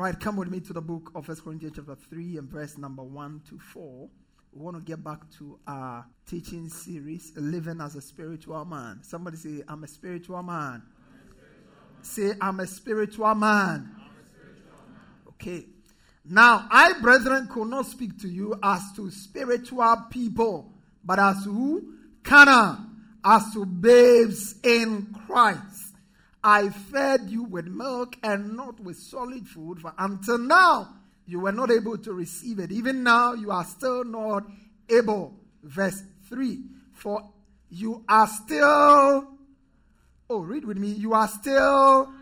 Right, come with me to the book of First Corinthians chapter 3 and verse number 1 to 4. We want to get back to our teaching series, Living as a Spiritual Man. Somebody say, I'm a spiritual man. Say, I'm a spiritual man. Okay. Now, I, brethren, could not speak to you as to spiritual people, but as who? carnal, as to babes in Christ. I fed you with milk and not with solid food, for until now you were not able to receive it. Even now you are still not able. Verse 3 For you are still, oh, read with me, you are still,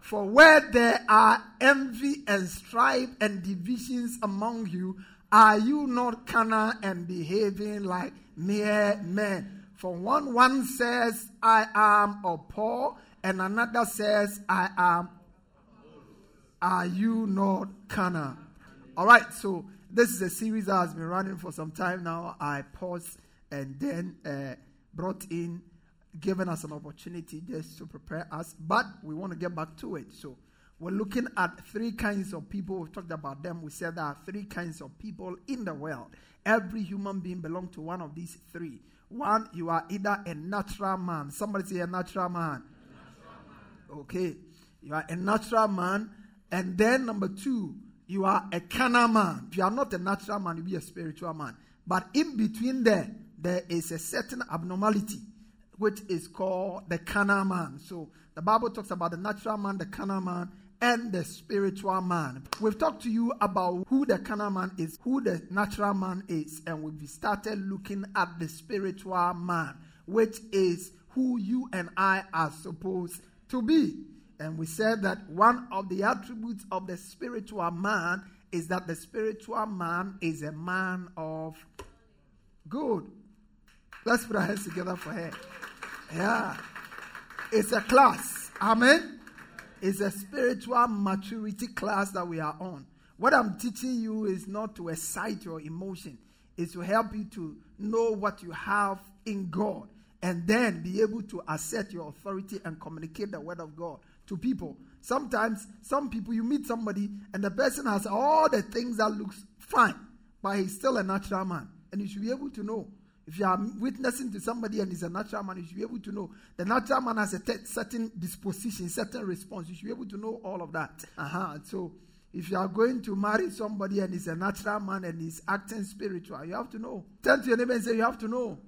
for where there are envy and strife and divisions among you, are you not carnal and behaving like mere men? For one, one says, I am of Paul and another says, I am. Are you not carnal? All right, so this is a series that has been running for some time now. I paused and then uh, brought in, given us an opportunity just to prepare us, but we want to get back to it. So we're looking at three kinds of people. We've talked about them. We said there are three kinds of people in the world. Every human being belongs to one of these three. One, you are either a natural man. Somebody say a natural man. Okay. You are a natural man. And then number two, you are a carnal man. If you are not a natural man, you be a spiritual man. But in between there, there is a certain abnormality, which is called the carnal man. So the Bible talks about the natural man, the carnal man, and the spiritual man. We've talked to you about who the carnal man is, who the natural man is, and we've started looking at the spiritual man, which is who you and I are supposed to be. And we said that one of the attributes of the spiritual man is that the spiritual man is a man of good. Let's put our hands together for her. Yeah. It's a class. Amen. It's a spiritual maturity class that we are on. What I'm teaching you is not to excite your emotion, it's to help you to know what you have in God and then be able to assert your authority and communicate the word of God to people. Sometimes, some people, you meet somebody and the person has all the things that looks fine, but he's still a natural man. And you should be able to know. If you are witnessing to somebody and he's a natural man, you should be able to know. The natural man has a t- certain disposition, certain response. You should be able to know all of that. Uh-huh. So, if you are going to marry somebody and he's a natural man and he's acting spiritual, you have to know. Turn to your neighbor and say, You have to know.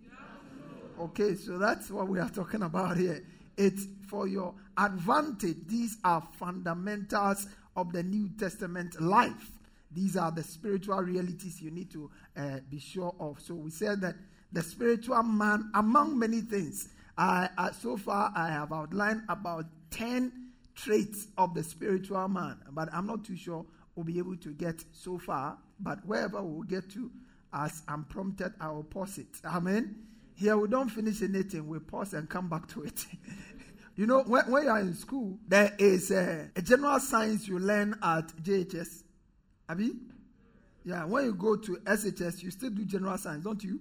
Okay, so that's what we are talking about here. It's for your advantage. These are fundamentals of the New Testament life. These are the spiritual realities you need to uh, be sure of. So we said that the spiritual man, among many things, I, I, so far I have outlined about 10 traits of the spiritual man, but I'm not too sure we'll be able to get so far. But wherever we'll get to, as I'm prompted, I will pause it. Amen. Here we don't finish anything, we pause and come back to it. you know, when, when you are in school, there is a, a general science you learn at JHS. Abi? Yeah, when you go to SHS, you still do general science, don't you?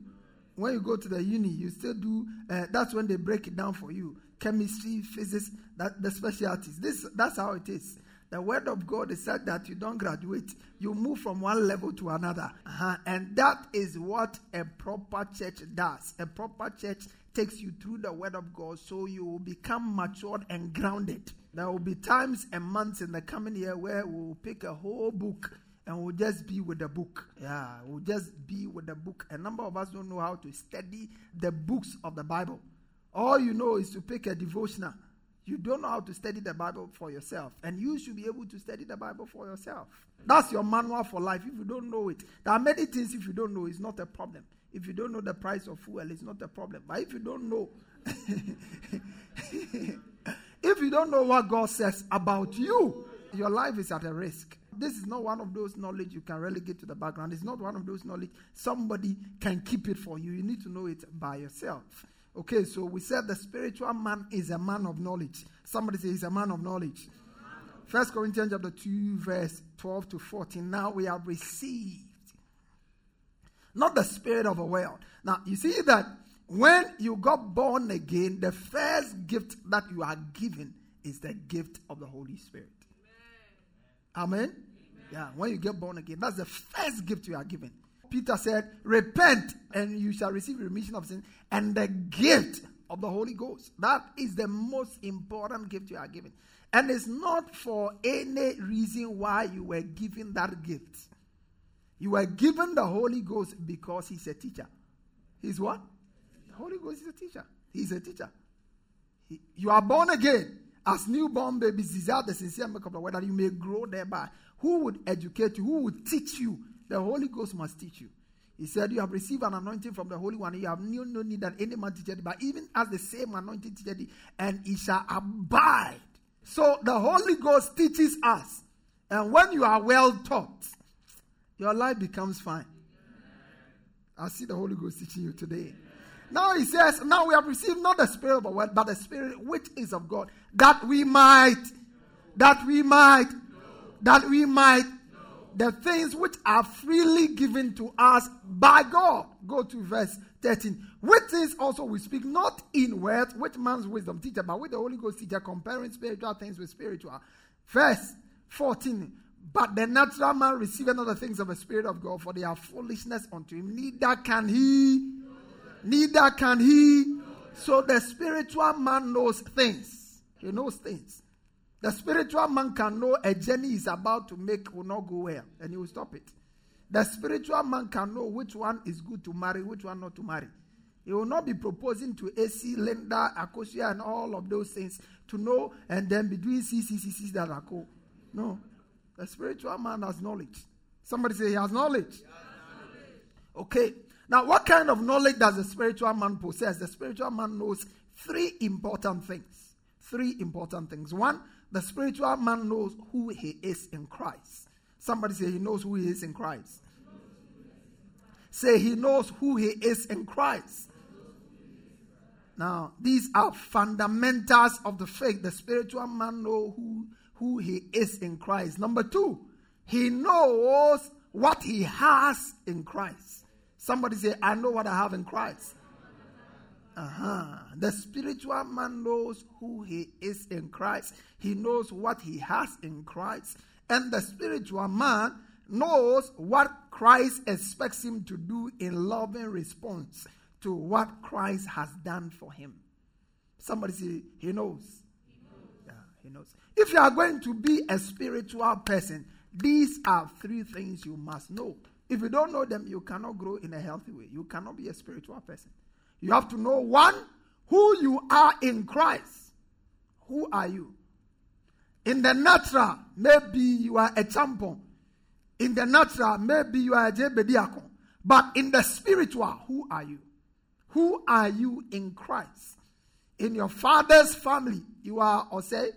When you go to the uni, you still do, uh, that's when they break it down for you. Chemistry, physics, that the specialties. This, that's how it is. The word of God is said that you don't graduate, you move from one level to another. Uh-huh. And that is what a proper church does. A proper church takes you through the word of God so you will become matured and grounded. There will be times and months in the coming year where we'll pick a whole book and we'll just be with the book. Yeah, we'll just be with the book. A number of us don't know how to study the books of the Bible. All you know is to pick a devotional. You don't know how to study the Bible for yourself. And you should be able to study the Bible for yourself. That's your manual for life. If you don't know it, there are many things if you don't know, it's not a problem. If you don't know the price of fuel, it's not a problem. But if you don't know, if you don't know what God says about you, your life is at a risk. This is not one of those knowledge you can relegate to the background. It's not one of those knowledge somebody can keep it for you. You need to know it by yourself. Okay, so we said the spiritual man is a man of knowledge. Somebody say he's a man of knowledge. First Corinthians chapter 2, verse 12 to 14. Now we have received not the spirit of a world. Now you see that when you got born again, the first gift that you are given is the gift of the Holy Spirit. Amen. Amen. Yeah, when you get born again, that's the first gift you are given. Peter said, Repent and you shall receive remission of sin and the gift of the Holy Ghost. That is the most important gift you are given. And it's not for any reason why you were given that gift. You were given the Holy Ghost because He's a teacher. He's what? The Holy Ghost is a teacher. He's a teacher. He, you are born again as newborn babies. Desire the sincere milk of the word that you may grow thereby. Who would educate you? Who would teach you? The Holy Ghost must teach you. He said, You have received an anointing from the Holy One. You have no, no need that any man teach you, but even as the same anointing teaches thee, and it shall abide. So the Holy Ghost teaches us. And when you are well taught, your life becomes fine. I see the Holy Ghost teaching you today. Now he says, Now we have received not the spirit of the world, but the spirit which is of God, that we might, that we might, that we might the things which are freely given to us by God. Go to verse 13. Which things also we speak not in words, which man's wisdom teacher, but with the Holy Ghost teacher, comparing spiritual things with spiritual. Verse 14. But the natural man receiveth not the things of the Spirit of God, for they are foolishness unto him. Neither can he, neither can he. So the spiritual man knows things. He knows things. The spiritual man can know a journey is about to make will not go well, and he will stop it. The spiritual man can know which one is good to marry, which one not to marry. He will not be proposing to Esi, Linda, Akosua, and all of those things to know and then be doing CCCCs that are cool. No. The spiritual man has knowledge. Somebody say he has knowledge. Okay. Now, what kind of knowledge does the spiritual man possess? The spiritual man knows three important things. Three important things. One, the spiritual man knows who he is in Christ. Somebody say he knows who he is in Christ. Say he knows who he is in Christ. Now, these are fundamentals of the faith. The spiritual man knows who, who he is in Christ. Number two, he knows what he has in Christ. Somebody say, I know what I have in Christ. Uh-huh. The spiritual man knows who he is in Christ. He knows what he has in Christ. And the spiritual man knows what Christ expects him to do in loving response to what Christ has done for him. Somebody say, he knows. He knows. Yeah, he knows. If you are going to be a spiritual person, these are three things you must know. If you don't know them, you cannot grow in a healthy way. You cannot be a spiritual person. You have to know one, who you are in Christ. Who are you? In the natural, maybe you are a champion. In the natural, maybe you are a jebediako. But in the spiritual, who are you? Who are you in Christ? In your father's family, you are Osei.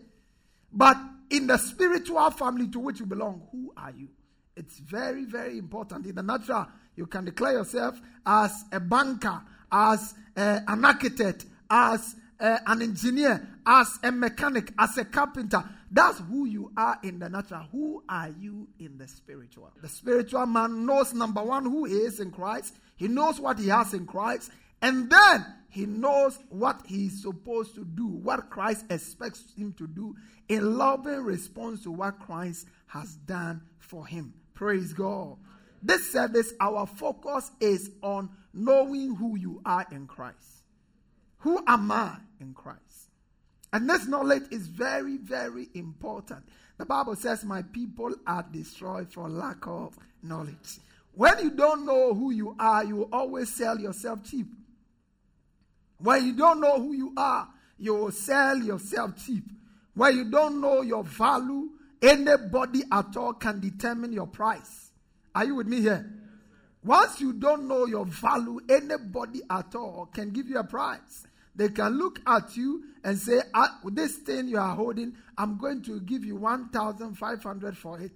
But in the spiritual family to which you belong, who are you? It's very, very important. In the natural, you can declare yourself as a banker, as uh, an architect, as uh, an engineer, as a mechanic, as a carpenter. That's who you are in the natural. Who are you in the spiritual? The spiritual man knows, number one, who he is in Christ. He knows what he has in Christ. And then he knows what he's supposed to do, what Christ expects him to do in loving response to what Christ has done for him. Praise God. This service, our focus is on knowing who you are in Christ. Who am I in Christ? And this knowledge is very, very important. The Bible says, My people are destroyed for lack of knowledge. When you don't know who you are, you will always sell yourself cheap. When you don't know who you are, you will sell yourself cheap. When you don't know your value, anybody at all can determine your price. Are you with me here? Once you don't know your value, anybody at all can give you a price. They can look at you and say, ah, This thing you are holding, I'm going to give you 1,500 for it.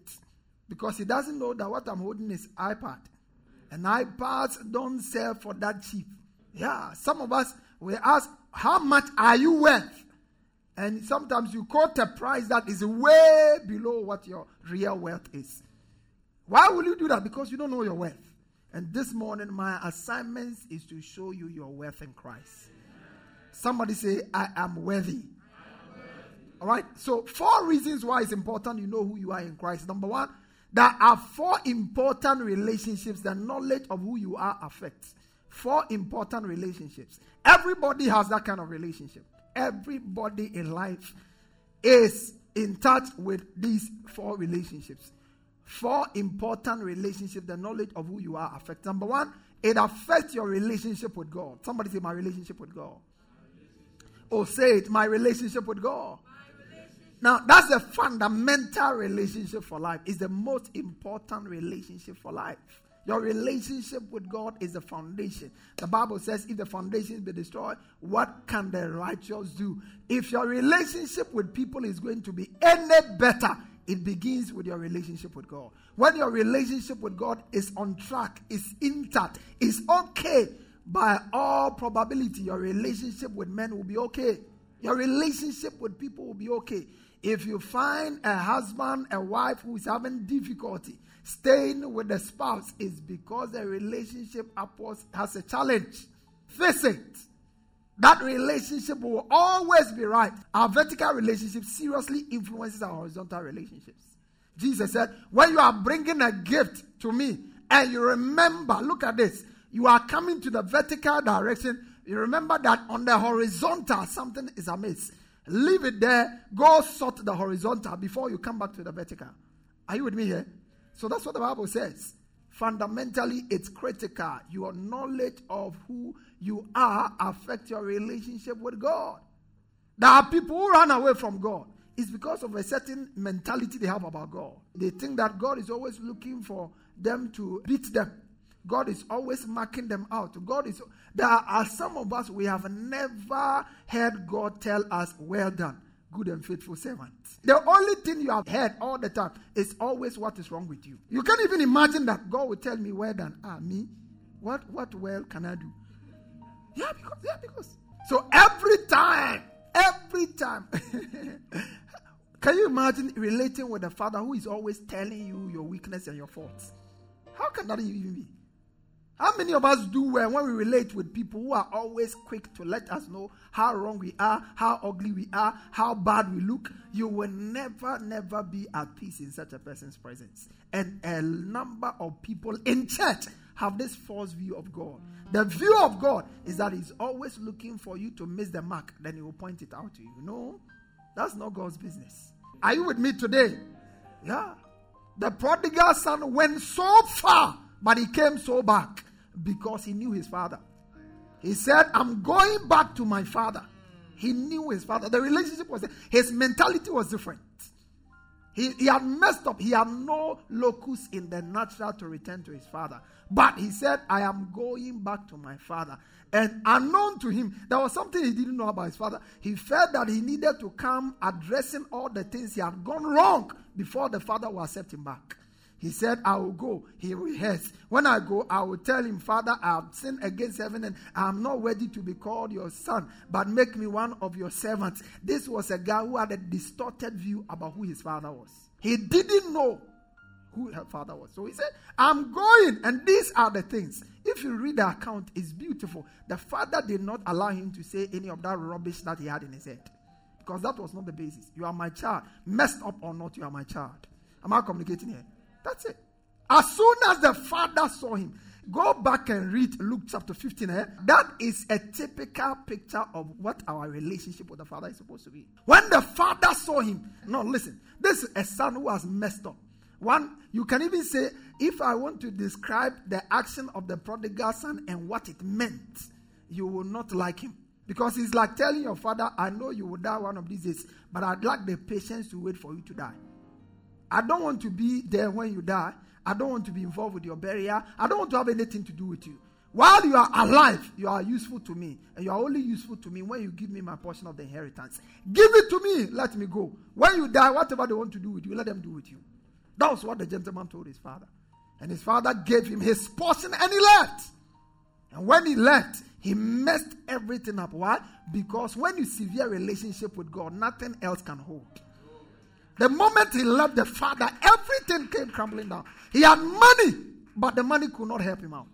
Because he doesn't know that what I'm holding is iPad. And iPads don't sell for that cheap. Yeah, some of us, we ask, How much are you worth? And sometimes you quote a price that is way below what your real wealth is. Why will you do that? Because you don't know your worth. And this morning, my assignment is to show you your worth in Christ. Somebody say, I am worthy. All right. So, four reasons why it's important you know who you are in Christ. Number one, there are four important relationships the knowledge of who you are affects. Four important relationships. Everybody has that kind of relationship. Everybody in life is in touch with these four relationships. Four important relationships, the knowledge of who you are affects. Number one, it affects your relationship with God. Somebody say, My relationship with God. Oh, say it, my relationship with God. Now, that's the fundamental relationship for life. It's the most important relationship for life. Your relationship with God is the foundation. The Bible says, if the foundation be destroyed, what can the righteous do? If your relationship with people is going to be any better, it begins with your relationship with God. When your relationship with God is on track, is intact, is okay, by all probability, your relationship with men will be okay. Your relationship with people will be okay. If you find a husband, a wife who is having difficulty staying with the spouse, is because the relationship upwards has a challenge. Face it. That relationship will always be right. Our vertical relationship seriously influences our horizontal relationships. Jesus said, When you are bringing a gift to me and you remember, look at this, you are coming to the vertical direction, you remember that on the horizontal something is amiss. Leave it there, go sort the horizontal before you come back to the vertical. Are you with me here? So that's what the Bible says. Fundamentally, it's critical. Your knowledge of who you are affect your relationship with God. There are people who run away from God. It's because of a certain mentality they have about God. They think that God is always looking for them to beat them. God is always marking them out. God is there are some of us we have never heard God tell us, Well done, good and faithful servant. The only thing you have heard all the time is always what is wrong with you. You can't even imagine that God will tell me, Well done. Ah, me? What what well can I do? Yeah, because yeah, because so every time, every time. can you imagine relating with a father who is always telling you your weakness and your faults? How can that even be? How many of us do well when we relate with people who are always quick to let us know how wrong we are, how ugly we are, how bad we look? You will never, never be at peace in such a person's presence. And a number of people in church have this false view of God. The view of God is that He's always looking for you to miss the mark, then He will point it out to you. No, that's not God's business. Are you with me today? Yeah. The prodigal son went so far, but he came so back because he knew his father. He said, I'm going back to my father. He knew his father. The relationship was his mentality was different. He, he had messed up. He had no locus in the natural to return to his father. But he said, I am going back to my father. And unknown to him, there was something he didn't know about his father. He felt that he needed to come addressing all the things he had gone wrong before the father will accept him back. He said, I will go. He rehearsed. When I go, I will tell him, Father, I have sinned against heaven and I am not worthy to be called your son, but make me one of your servants. This was a guy who had a distorted view about who his father was. He didn't know who her father was. So he said, I'm going, and these are the things. If you read the account, it's beautiful. The father did not allow him to say any of that rubbish that he had in his head. Because that was not the basis. You are my child. Messed up or not, you are my child. Am I communicating here? That's it. As soon as the father saw him, Go back and read Luke chapter 15. Eh? That is a typical picture of what our relationship with the Father is supposed to be. When the Father saw him, no, listen, this is a son who has messed up. One, you can even say, if I want to describe the action of the prodigal son and what it meant, you will not like him. Because it's like telling your father, I know you will die one of these days, but I'd like the patience to wait for you to die. I don't want to be there when you die. I don't want to be involved with your burial. I don't want to have anything to do with you. While you are alive, you are useful to me. And you are only useful to me when you give me my portion of the inheritance. Give it to me. Let me go. When you die, whatever they want to do with you, let them do with you. That was what the gentleman told his father. And his father gave him his portion and he left. And when he left, he messed everything up. Why? Because when you severe relationship with God, nothing else can hold. The moment he left the father, everything came crumbling down. He had money, but the money could not help him out.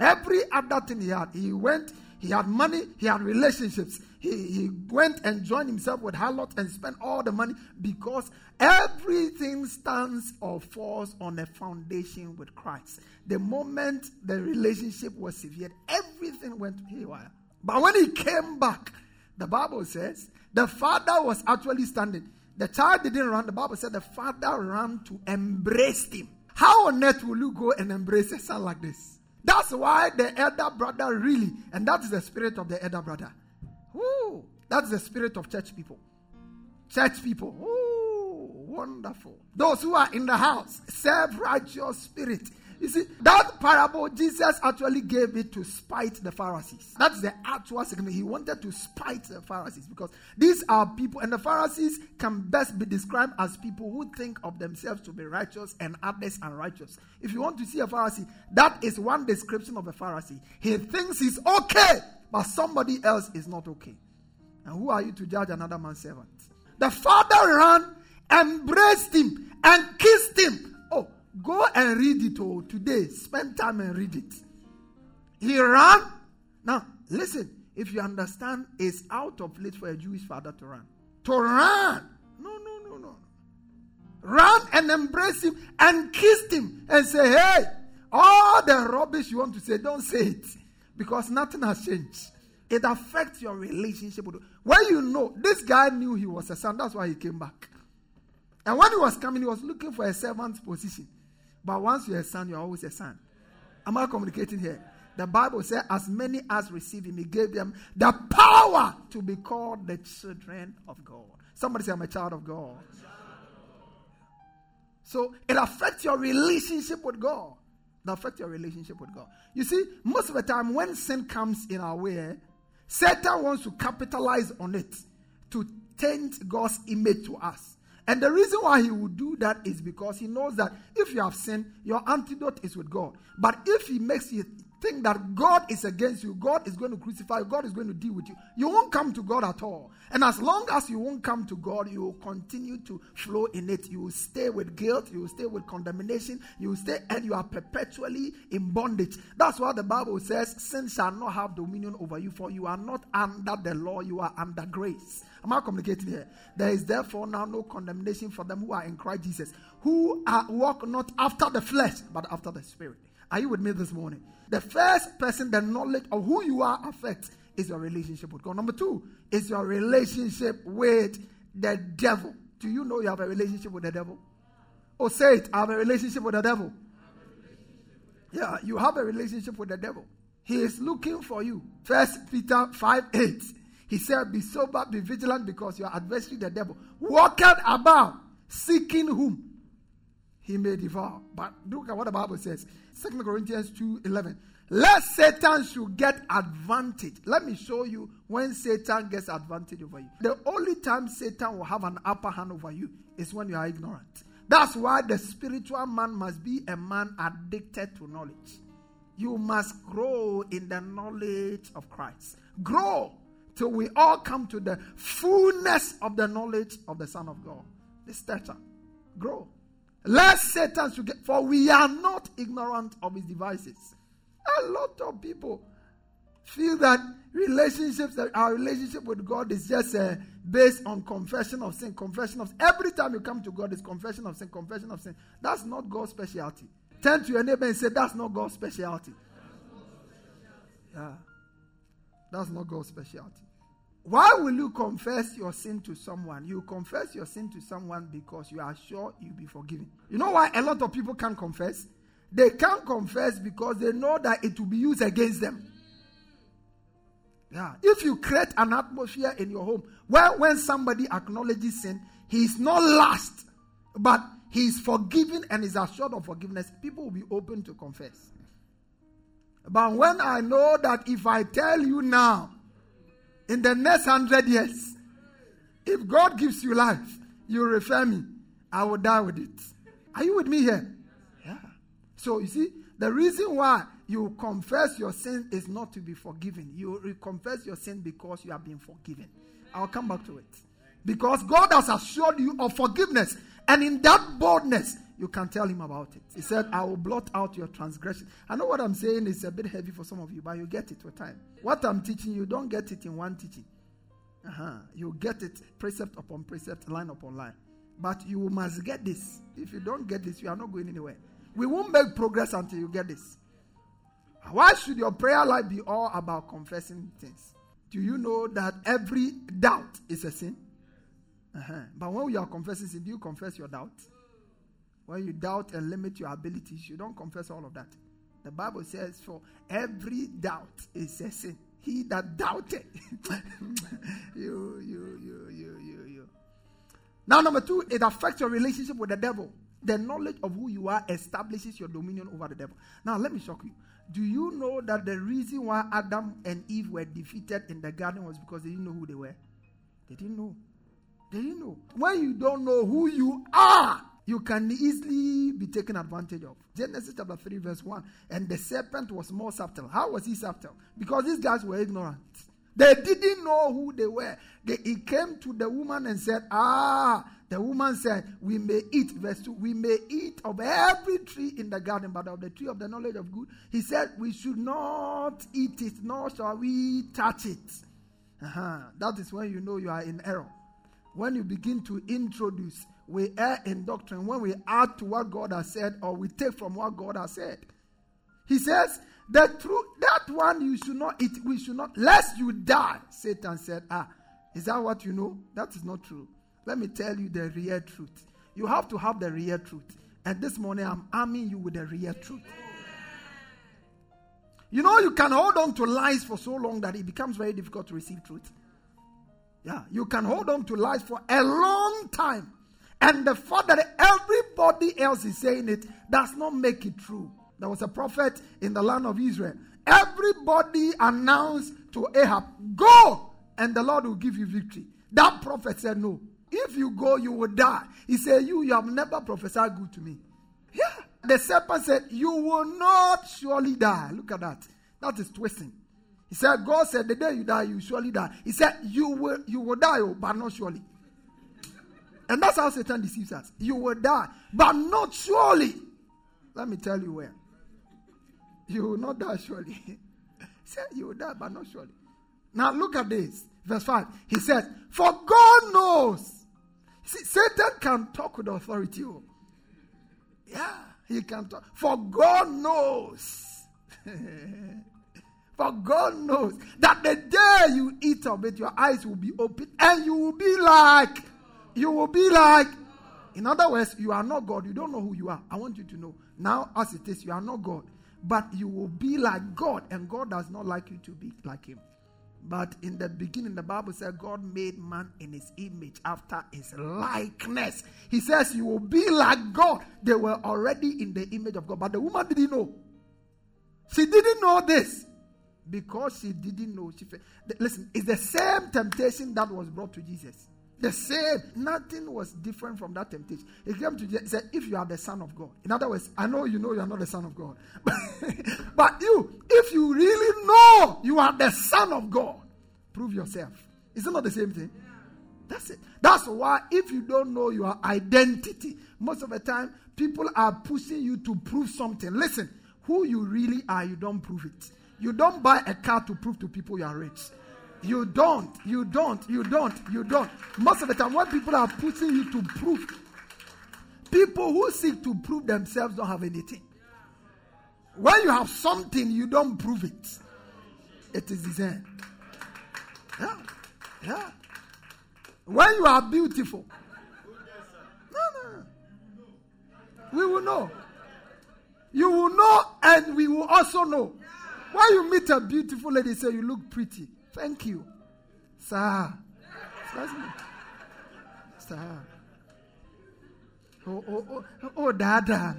Every other thing he had, he went, he had money, he had relationships. He, he went and joined himself with harlot and spent all the money because everything stands or falls on a foundation with Christ. The moment the relationship was severed, everything went haywire. But when he came back, the Bible says the father was actually standing. The child didn't run. The Bible said the father ran to embrace him. How on earth will you go and embrace a son like this? That's why the elder brother really, and that is the spirit of the elder brother. Ooh, that's the spirit of church people. Church people. Ooh, wonderful. Those who are in the house, serve righteous spirit. You see, that parable, Jesus actually gave it to spite the Pharisees. That's the actual segment. He wanted to spite the Pharisees because these are people, and the Pharisees can best be described as people who think of themselves to be righteous and others unrighteous. If you want to see a Pharisee, that is one description of a Pharisee. He thinks he's okay, but somebody else is not okay. And who are you to judge another man's servant? The father ran, embraced him, and kissed him Go and read it all today. Spend time and read it. He ran. Now, listen. If you understand, it's out of place for a Jewish father to run. To run. No, no, no, no. Run and embrace him and kiss him and say, hey, all the rubbish you want to say, don't say it. Because nothing has changed. It affects your relationship with When you know, this guy knew he was a son, that's why he came back. And when he was coming, he was looking for a servant's position. But once you're a son, you're always a son. Am I communicating here? The Bible says, as many as receive him, he gave them the power to be called the children of God. Somebody say, I'm a child of God. So it affects your relationship with God. It affects your relationship with God. You see, most of the time when sin comes in our way, Satan wants to capitalize on it to taint God's image to us. And the reason why he would do that is because he knows that if you have sinned, your antidote is with God. But if he makes you think that God is against you, God is going to crucify you, God is going to deal with you, you won't come to God at all. And as long as you won't come to God, you will continue to flow in it. You will stay with guilt, you will stay with condemnation, you will stay, and you are perpetually in bondage. That's why the Bible says, Sin shall not have dominion over you, for you are not under the law, you are under grace. Am I communicating here? There is therefore now no condemnation for them who are in Christ Jesus, who are, walk not after the flesh, but after the Spirit. Are you with me this morning? The first person, the knowledge of who you are affects is your relationship with God. Number two is your relationship with the devil. Do you know you have a relationship with the devil? Oh, say it. I have a relationship with the devil. Yeah, you have a relationship with the devil. He is looking for you. First Peter 5 8. He said, Be sober, be vigilant, because your adversary, the devil, walketh about, seeking whom he may devour. But look at what the Bible says. Second Corinthians 2 11. Lest Satan should get advantage. Let me show you when Satan gets advantage over you. The only time Satan will have an upper hand over you is when you are ignorant. That's why the spiritual man must be a man addicted to knowledge. You must grow in the knowledge of Christ. Grow till we all come to the fullness of the knowledge of the Son of God. This stature. Grow. Lest Satan should get, for we are not ignorant of his devices. A lot of people feel that relationships, our relationship with God is just uh, based on confession of sin, confession of Every time you come to God, it's confession of sin, confession of sin. That's not God's specialty. Turn to your neighbor and say, That's not God's specialty. Yeah. That's not God's specialty. Why will you confess your sin to someone? You confess your sin to someone because you are sure you'll be forgiven. You know why a lot of people can't confess? They can't confess because they know that it will be used against them. Yeah. If you create an atmosphere in your home where when somebody acknowledges sin, he is not last, but he is forgiven and is assured of forgiveness, people will be open to confess. But when I know that if I tell you now, in the next hundred years, if God gives you life, you refer me, I will die with it. Are you with me here? Yeah. So you see, the reason why you confess your sin is not to be forgiven. You confess your sin because you have been forgiven. I'll come back to it. Because God has assured you of forgiveness. And in that boldness, you can tell him about it. He said, I will blot out your transgression. I know what I'm saying is a bit heavy for some of you, but you get it with time. What I'm teaching you, don't get it in one teaching. Uh-huh. You get it precept upon precept, line upon line. But you must get this. If you don't get this, you are not going anywhere. We won't make progress until you get this. Why should your prayer life be all about confessing things? Do you know that every doubt is a sin? Uh-huh. But when you are confessing sin, do you confess your doubt? When you doubt and limit your abilities, you don't confess all of that. The Bible says, For every doubt is a sin. He that doubted. you, you, you, you, you, you. Now, number two, it affects your relationship with the devil. The knowledge of who you are establishes your dominion over the devil. Now, let me shock you. Do you know that the reason why Adam and Eve were defeated in the garden was because they didn't know who they were? They didn't know. They didn't know. When you don't know who you are, you can easily be taken advantage of. Genesis chapter 3, verse 1. And the serpent was more subtle. How was he subtle? Because these guys were ignorant. They didn't know who they were. They, he came to the woman and said, Ah, the woman said, We may eat, verse 2, we may eat of every tree in the garden, but of the tree of the knowledge of good. He said, We should not eat it, nor shall we touch it. Uh-huh. That is when you know you are in error. When you begin to introduce we err in doctrine when we add to what God has said or we take from what God has said. He says, the truth, that one you should not eat, we should not, lest you die. Satan said, Ah, is that what you know? That is not true. Let me tell you the real truth. You have to have the real truth. And this morning I'm arming you with the real truth. You know, you can hold on to lies for so long that it becomes very difficult to receive truth. Yeah, you can hold on to lies for a long time and the fact that everybody else is saying it does not make it true. There was a prophet in the land of Israel. Everybody announced to Ahab, Go, and the Lord will give you victory. That prophet said, No. If you go, you will die. He said, You, you have never prophesied good to me. Yeah. The serpent said, You will not surely die. Look at that. That is twisting. He said, God said, The day you die, you surely die. He said, You will you will die, oh, but not surely. And that's how Satan deceives us. You will die, but not surely. Let me tell you where. You will not die surely. said you will die, but not surely. Now look at this. Verse 5. He says, For God knows. See, Satan can talk with authority. Oh. Yeah, he can talk. For God knows. For God knows that the day you eat of it, your eyes will be open and you will be like you will be like, in other words, you are not God. You don't know who you are. I want you to know. Now, as it is, you are not God. But you will be like God, and God does not like you to be like Him. But in the beginning, the Bible said God made man in his image after his likeness. He says you will be like God. They were already in the image of God. But the woman didn't know. She didn't know this because she didn't know. She, listen, it's the same temptation that was brought to Jesus. The same. Nothing was different from that temptation. He came to say, if you are the son of God. In other words, I know you know you are not the son of God. but you, if you really know you are the son of God, prove yourself. Is it not the same thing? That's it. That's why if you don't know your identity, most of the time people are pushing you to prove something. Listen, who you really are, you don't prove it. You don't buy a car to prove to people you are rich. You don't, you don't, you don't, you don't. Most of the time, when people are pushing you to prove, people who seek to prove themselves don't have anything. When you have something, you don't prove it. It is his hand. Yeah. Yeah. When you are beautiful. No, no. We will know. You will know, and we will also know. When you meet a beautiful lady, say you look pretty. Thank you, sir. Sir. Oh, oh, oh, oh, dada.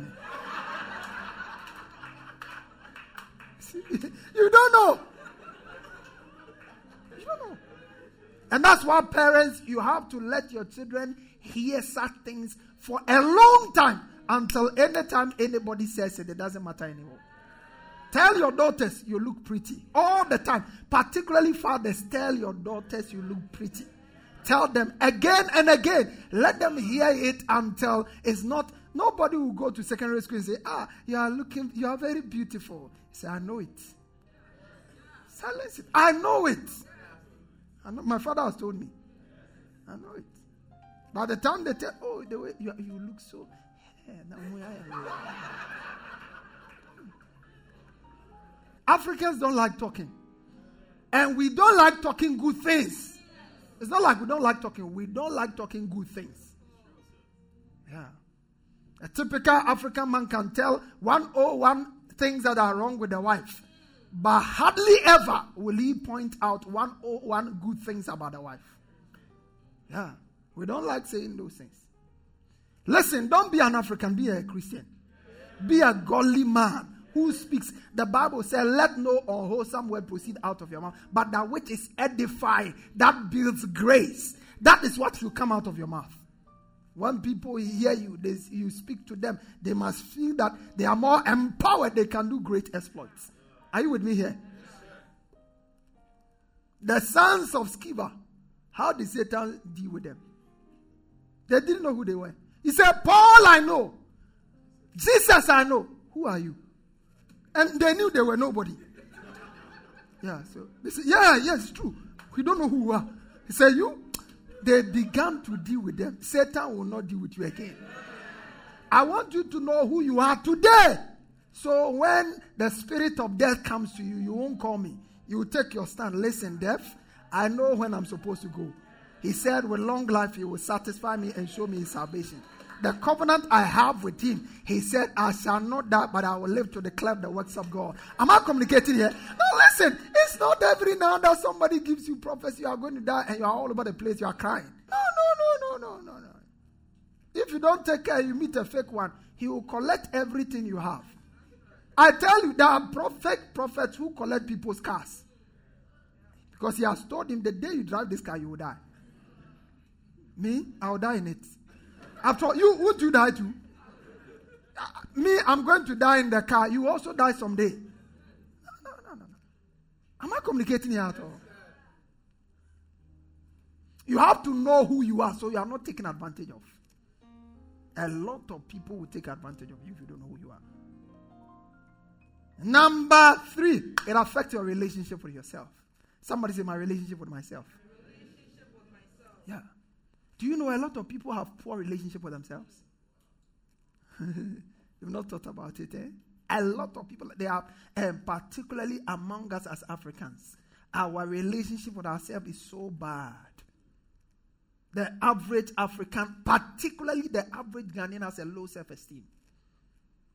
you don't know. You don't know. And that's why parents, you have to let your children hear such things for a long time until anytime anybody says it, it doesn't matter anymore. Tell your daughters you look pretty all the time. Particularly fathers, tell your daughters you look pretty. Tell them again and again. Let them hear it until it's not. Nobody will go to secondary school and say, Ah, you are looking, you are very beautiful. Say, I know it. Silence it. I know it. I know, my father has told me. I know it. By the time they tell, oh, the way you, you look so. Africans don't like talking. And we don't like talking good things. It's not like we don't like talking, we don't like talking good things. Yeah. A typical African man can tell 101 things that are wrong with the wife. But hardly ever will he point out 101 good things about the wife. Yeah. We don't like saying those things. Listen, don't be an African, be a Christian. Be a godly man who speaks. The Bible says, Let no unwholesome word proceed out of your mouth, but that which is edifying, that builds grace. That is what will come out of your mouth. When people hear you, they, you speak to them, they must feel that they are more empowered, they can do great exploits. Are you with me here? The sons of Sceva, how did Satan deal with them? They didn't know who they were. He said, Paul, I know. Jesus, I know. Who are you? And they knew they were nobody. Yeah, so they said, Yeah, yes, it's true. We don't know who we are. He said, You? They began to deal with them. Satan will not deal with you again. I want you to know who you are today. So when the spirit of death comes to you, you won't call me. You take your stand. Listen, death, I know when I'm supposed to go. He said, With long life, he will satisfy me and show me his salvation. The covenant I have with him, he said, I shall not die, but I will live to declare the works of God. Am I communicating here? No, listen, it's not every now that somebody gives you prophecy, you are going to die, and you are all over the place, you are crying. No, no, no, no, no, no, no. If you don't take care, you meet a fake one, he will collect everything you have. I tell you, there are prophet prophets who collect people's cars. Because he has told him the day you drive this car, you will die. Me, I will die in it. After all, you, would you die too? Uh, me, I'm going to die in the car. You also die someday. No, no, no, no. Am I communicating here at all? You have to know who you are so you are not taken advantage of. A lot of people will take advantage of you if you don't know who you are. Number three, it affects your relationship with yourself. Somebody say, My relationship with myself. Relationship with myself. Yeah. Do you know a lot of people have poor relationship with themselves? You've not thought about it, eh? A lot of people, they are, um, particularly among us as Africans, our relationship with ourselves is so bad. The average African, particularly the average Ghanaian, has a low self esteem.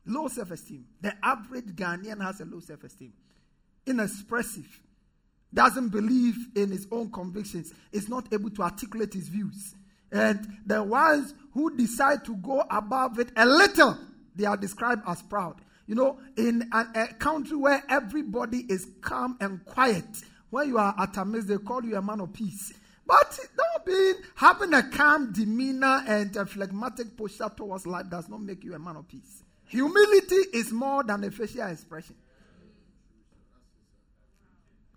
Low self esteem. The average Ghanaian has a low self esteem. Inexpressive. Doesn't believe in his own convictions. Is not able to articulate his views. And the ones who decide to go above it a little, they are described as proud. You know, in a, a country where everybody is calm and quiet, when you are at a mess, they call you a man of peace. But don't be having a calm demeanor and a phlegmatic posture towards life does not make you a man of peace. Humility is more than a facial expression.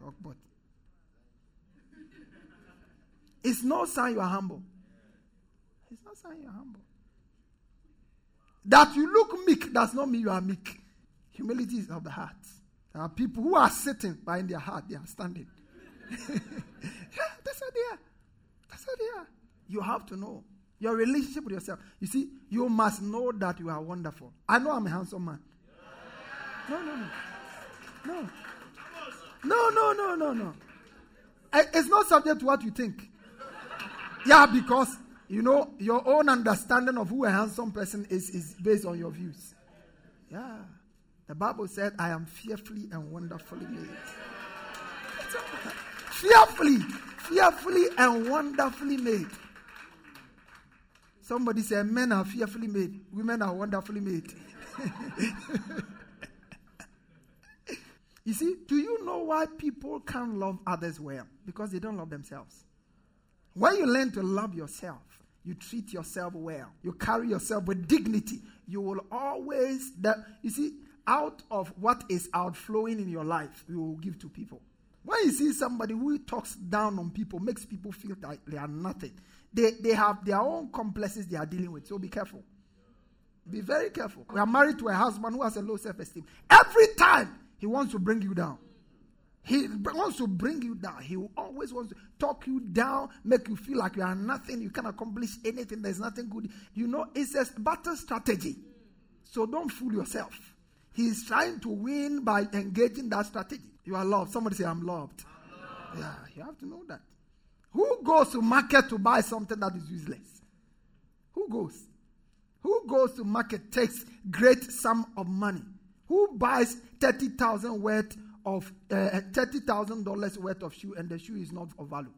Oh, but it's no sign you are humble. It's not saying you're humble. That you look meek does not mean you are meek. Humility is of the heart. There are people who are sitting, but in their heart they are standing. yeah, that's what they are. That's what they are. You have to know your relationship with yourself. You see, you must know that you are wonderful. I know I'm a handsome man. No, no, no. No. No, no, no, no, no. It's not subject to what you think. Yeah, because you know your own understanding of who a handsome person is is based on your views. Yeah. The Bible said, I am fearfully and wonderfully made. fearfully, fearfully and wonderfully made. Somebody said, Men are fearfully made, women are wonderfully made. you see, do you know why people can't love others well? Because they don't love themselves. When you learn to love yourself, you treat yourself well, you carry yourself with dignity, you will always that you see, out of what is outflowing in your life, you will give to people. When you see somebody who talks down on people, makes people feel like they are nothing, they, they have their own complexes they are dealing with. So be careful. Be very careful. We are married to a husband who has a low self esteem. Every time he wants to bring you down, he wants to bring you down. He always wants to talk you down, make you feel like you are nothing, you can't accomplish anything, there's nothing good. You know, it's a battle strategy. So don't fool yourself. He's trying to win by engaging that strategy. You are loved. Somebody say, I'm loved. I'm loved. Yeah, you have to know that. Who goes to market to buy something that is useless? Who goes? Who goes to market takes great sum of money? Who buys 30,000 worth of uh, $30,000 worth of shoe and the shoe is not of value?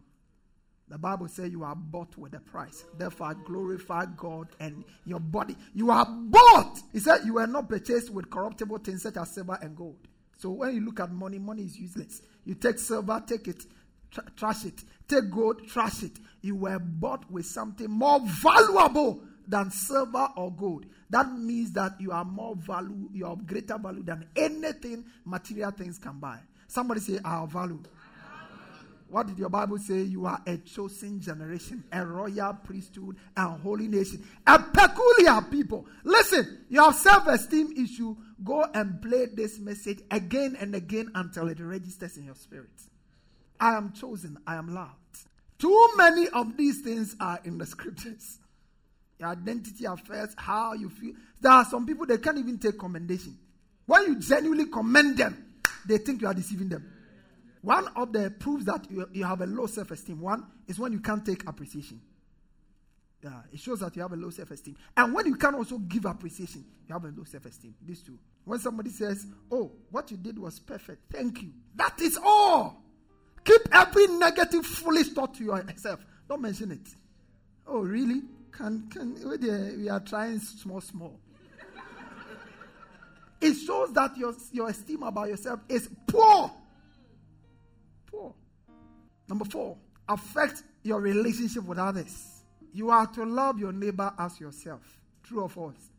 The Bible says you are bought with a price. Therefore, glorify God and your body. You are bought. He said you were not purchased with corruptible things such as silver and gold. So when you look at money, money is useless. You take silver, take it, tr- trash it. Take gold, trash it. You were bought with something more valuable than silver or gold. That means that you are more value, you are of greater value than anything material things can buy. Somebody say, Our value. What did your Bible say? You are a chosen generation, a royal priesthood, and holy nation, a peculiar people. Listen, you have self esteem issue. Go and play this message again and again until it registers in your spirit. I am chosen, I am loved. Too many of these things are in the scriptures. Your identity affairs, how you feel. There are some people they can't even take commendation. When you genuinely commend them, they think you are deceiving them. One of the proofs that you, you have a low self esteem, one is when you can't take appreciation. Yeah, it shows that you have a low self esteem. And when you can also give appreciation, you have a low self esteem. These two. When somebody says, Oh, what you did was perfect, thank you. That is all. Keep every negative, foolish thought to yourself. Don't mention it. Oh, really? Can, can, we are trying small, small. it shows that your, your esteem about yourself is poor. Poor. Number four, affect your relationship with others. You are to love your neighbor as yourself. True or false?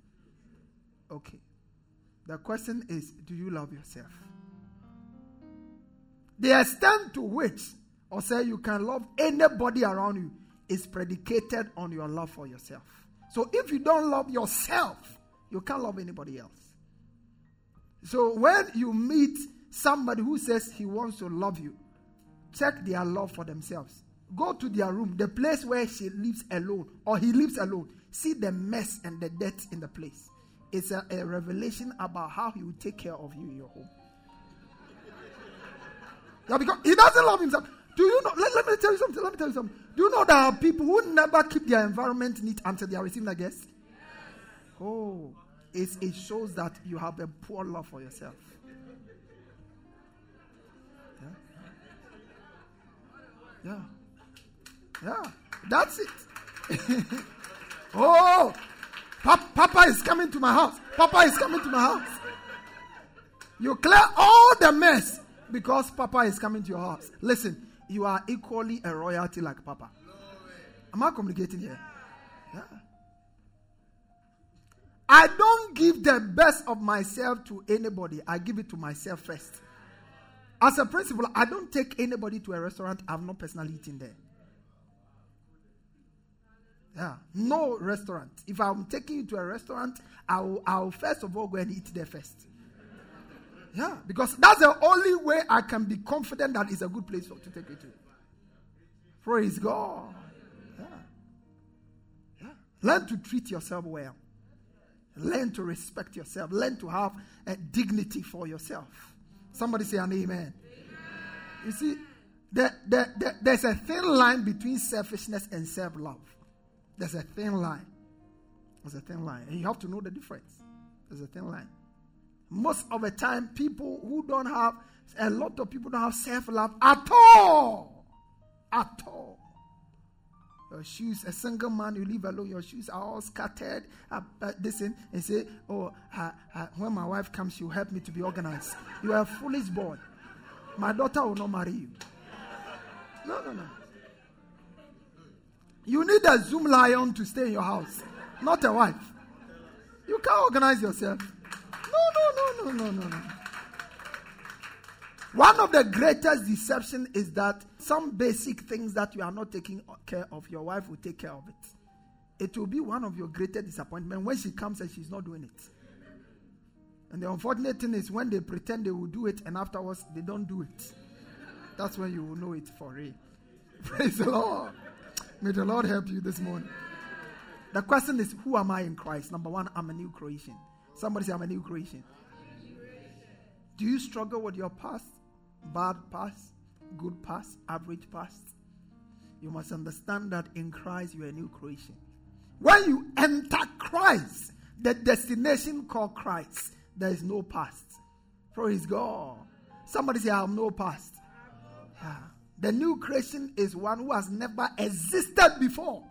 Okay. The question is do you love yourself? The extent to which, or say you can love anybody around you, is predicated on your love for yourself. So if you don't love yourself, you can't love anybody else. So when you meet somebody who says he wants to love you, check their love for themselves. Go to their room, the place where she lives alone or he lives alone. See the mess and the dirt in the place. It's a, a revelation about how he will take care of you in your home. yeah, because he doesn't love himself. Do you know? Let, let, me tell you something. Let me tell you something. Do you know there are people who never keep their environment neat until they are receiving a guest? Oh, it, it shows that you have a poor love for yourself. Yeah. Yeah. That's it. oh, pa- Papa is coming to my house. Papa is coming to my house. You clear all the mess because Papa is coming to your house. Listen, you are equally a royalty like Papa. Am I communicating here? Yeah. I don't give the best of myself to anybody. I give it to myself first. As a principle, I don't take anybody to a restaurant I've not personally eaten there. Yeah, no restaurant. If I'm taking you to a restaurant, I'll, I'll first of all go and eat there first. Yeah, because that's the only way I can be confident that it's a good place to take you to. Praise God. Learn to treat yourself well. Learn to respect yourself. Learn to have a dignity for yourself. Somebody say an amen. amen. You see, there, there, there, there's a thin line between selfishness and self love. There's a thin line. There's a thin line. And you have to know the difference. There's a thin line. Most of the time, people who don't have, a lot of people don't have self love at all. At all. Your shoes, a single man, you leave alone, your shoes are all scattered. Uh, listen and say, Oh, uh, uh, when my wife comes, she'll help me to be organized. You are a foolish boy. My daughter will not marry you. No, no, no. You need a Zoomlion to stay in your house, not a wife. You can't organize yourself. No, no, no, no, no, no, no. One of the greatest deception is that some basic things that you are not taking care of, your wife will take care of it. It will be one of your greatest disappointment when she comes and she's not doing it. And the unfortunate thing is when they pretend they will do it and afterwards they don't do it. That's when you will know it for real. Praise the Lord. May the Lord help you this morning. The question is, who am I in Christ? Number one, I'm a new creation. Somebody say, I'm a new creation. Do you struggle with your past? Bad past, good past, average past? You must understand that in Christ you are a new creation. When you enter Christ, the destination called Christ, there is no past. Praise God. Somebody say, I have no past. Yeah. The new creation is one who has never existed before.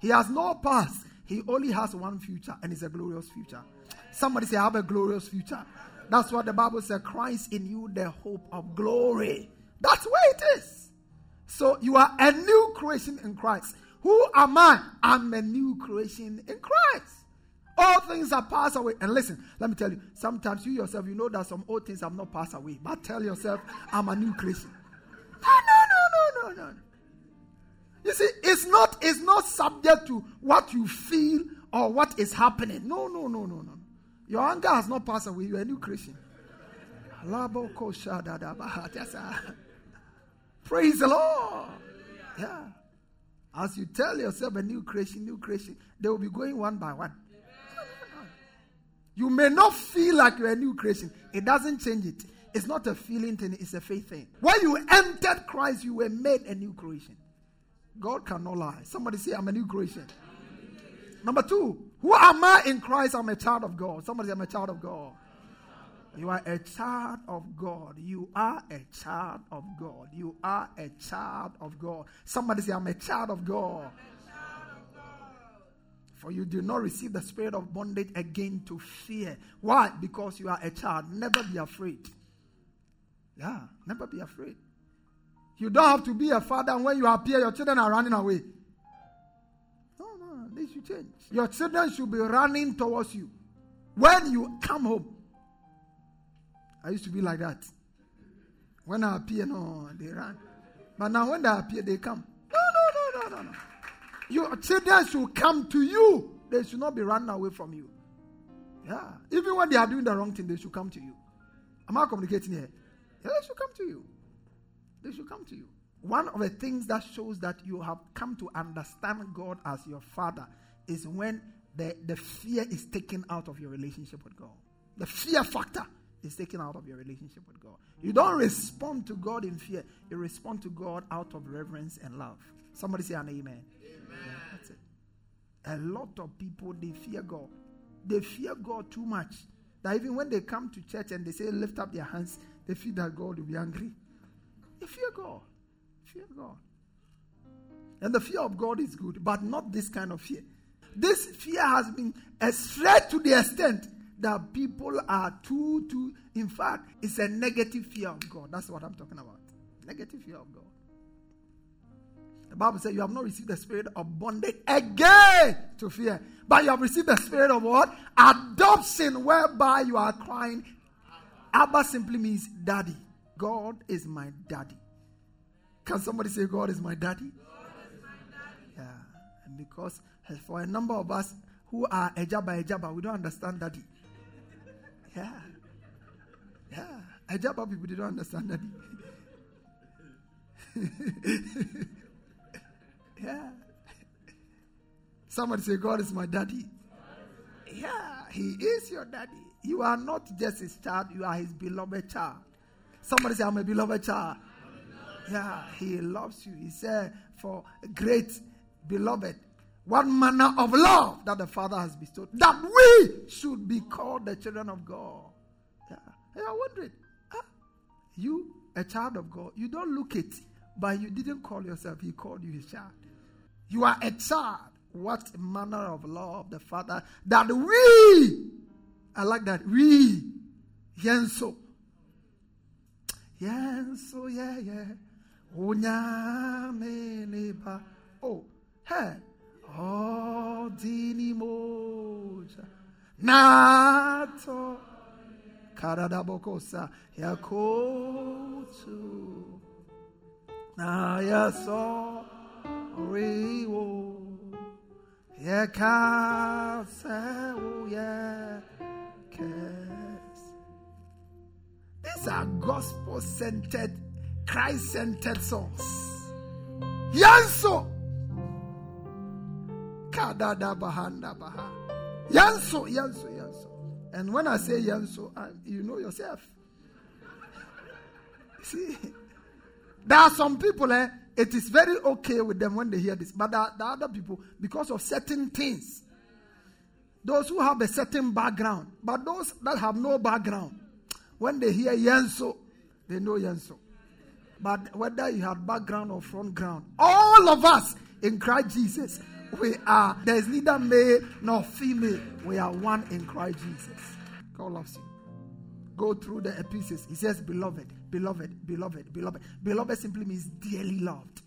He has no past. He only has one future, and it's a glorious future. Somebody say, I have a glorious future. That's what the Bible says Christ in you, the hope of glory. That's where it is. So you are a new creation in Christ. Who am I? I'm a new creation in Christ. All things are passed away. And listen, let me tell you, sometimes you yourself, you know that some old things have not passed away. But tell yourself, I'm a new creation. No, no, no, no, no, no. You see, it's not, it's not subject to what you feel or what is happening. No, no, no, no, no. Your anger has not passed away. You're a new creation. Praise the Lord. Yeah. As you tell yourself a new creation, new creation, they will be going one by one. You may not feel like you're a new creation. It doesn't change it. It's not a feeling thing, it's a faith thing. When you entered Christ, you were made a new creation. God cannot lie. Somebody say, I'm a new creation. Number two, who am I in Christ? I'm a child of God. Somebody say, I'm a child of God. You are a child of God. You are a child of God. You are a child of God. Somebody say, I'm a child of God. For you do not receive the spirit of bondage again to fear. Why? Because you are a child. Never be afraid. Yeah, never be afraid. You don't have to be a father, and when you appear, your children are running away. They should change. Your children should be running towards you. When you come home, I used to be like that. When I appear, no, they run. But now when they appear, they come. No, no, no, no, no, no. Your children should come to you. They should not be running away from you. Yeah. Even when they are doing the wrong thing, they should come to you. Am I communicating here? Yeah, they should come to you. They should come to you. One of the things that shows that you have come to understand God as your Father is when the, the fear is taken out of your relationship with God. The fear factor is taken out of your relationship with God. You don't respond to God in fear, you respond to God out of reverence and love. Somebody say an amen. amen. Yeah, that's it. A lot of people they fear God. They fear God too much. That even when they come to church and they say lift up their hands, they feel that God will be angry. They fear God. Fear God. And the fear of God is good, but not this kind of fear. This fear has been threat to the extent that people are too, too, in fact, it's a negative fear of God. That's what I'm talking about. Negative fear of God. The Bible says you have not received the spirit of bondage again to fear, but you have received the spirit of what? Adoption, whereby you are crying. Abba simply means daddy. God is my daddy. Can somebody say, God is my daddy? Is my daddy. Yeah. And because for a number of us who are Ejaba Ejaba, we don't understand daddy. Yeah. Yeah. Ejaba people, they don't understand daddy. yeah. Somebody say, God is my daddy. Yeah. He is your daddy. You are not just his child, you are his beloved child. Somebody say, I'm a beloved child. Yeah, he loves you. He said, For great beloved, what manner of love that the Father has bestowed, that we should be called the children of God. Yeah. I wondering, ah, you, a child of God, you don't look it, but you didn't call yourself, He called you His child. You are a child. What manner of love the Father that we, I like that, we, Yenso. Yenso, yeah, yeah. Oh, hey. Oh, dini moja. Nato. Karadabokosa. Yakotu. Na yaso. Riwo. Yakase. Yeah. These are gospel centered, Christ centered songs. Yanso. Kadada bahanda baha. Yanso, yanso, yanso. And when I say yanso, I, you know yourself. See, there are some people, eh, it is very okay with them when they hear this. But the, the other people, because of certain things, those who have a certain background, but those that have no background, when they hear Yanso, they know Yanso. But whether you have background or front ground, all of us in Christ Jesus, we are, there is neither male nor female. We are one in Christ Jesus. God loves you. Go through the epistles. He says, Beloved, beloved, beloved, beloved. Beloved simply means dearly loved.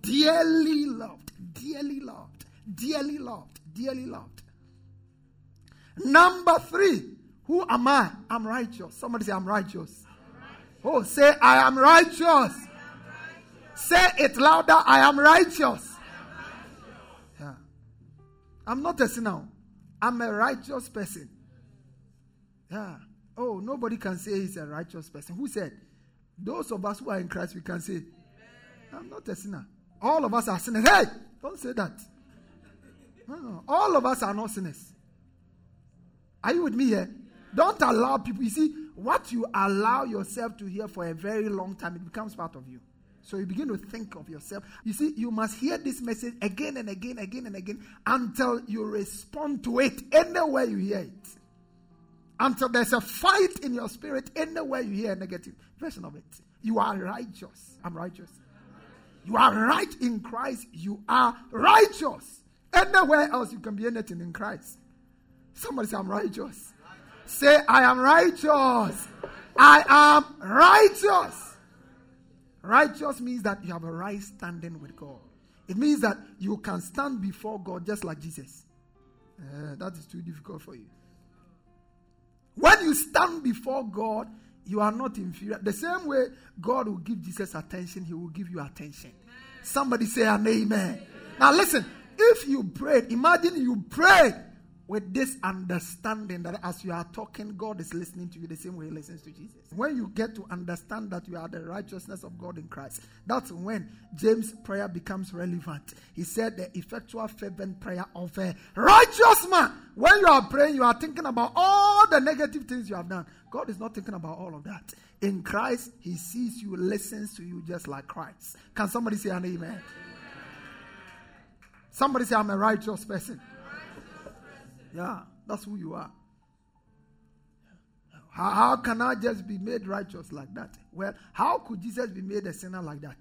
Dearly loved. Dearly loved. Dearly loved. Dearly loved. Number three, who am I? I'm righteous. Somebody say, I'm righteous. Righteous. Oh, say, I am righteous. I am righteous. Say it louder, I am righteous. Yeah. I'm not a sinner. I'm a righteous person. Yeah. Oh, nobody can say he's a righteous person. Who said? Those of us who are in Christ, we can say, I'm not a sinner. All of us are sinners. Hey, don't say that. No, no. All of us are not sinners. Are you with me here? Don't allow people. You see, what you allow yourself to hear for a very long time, it becomes part of you. So you begin to think of yourself. You see, you must hear this message again and again, again and again until you respond to it anywhere you hear it. Until there's a fight in your spirit anywhere you hear a negative version of it. You are righteous. I'm righteous. You are right in Christ. You are righteous. Anywhere else you can be anything in Christ. Somebody say, I'm righteous. Say, I am righteous. I am righteous. Righteous means that you have a right standing with God. It means that you can stand before God just like Jesus. Uh, that is too difficult for you. When you stand before God, you are not inferior. The same way God will give Jesus attention, He will give you attention. Somebody say an amen. amen. Now listen, if you prayed, imagine you prayed with this understanding that as you are talking, God is listening to you the same way He listens to Jesus. When you get to understand that you are the righteousness of God in Christ, that's when James' prayer becomes relevant. He said, The effectual, fervent prayer of a righteous man. When you are praying, you are thinking about all the negative things you have done. God is not thinking about all of that. In Christ, He sees you, listens to you just like Christ. Can somebody say an amen? Somebody say, I'm a righteous person. Yeah, that's who you are. How, how can I just be made righteous like that? Well, how could Jesus be made a sinner like that?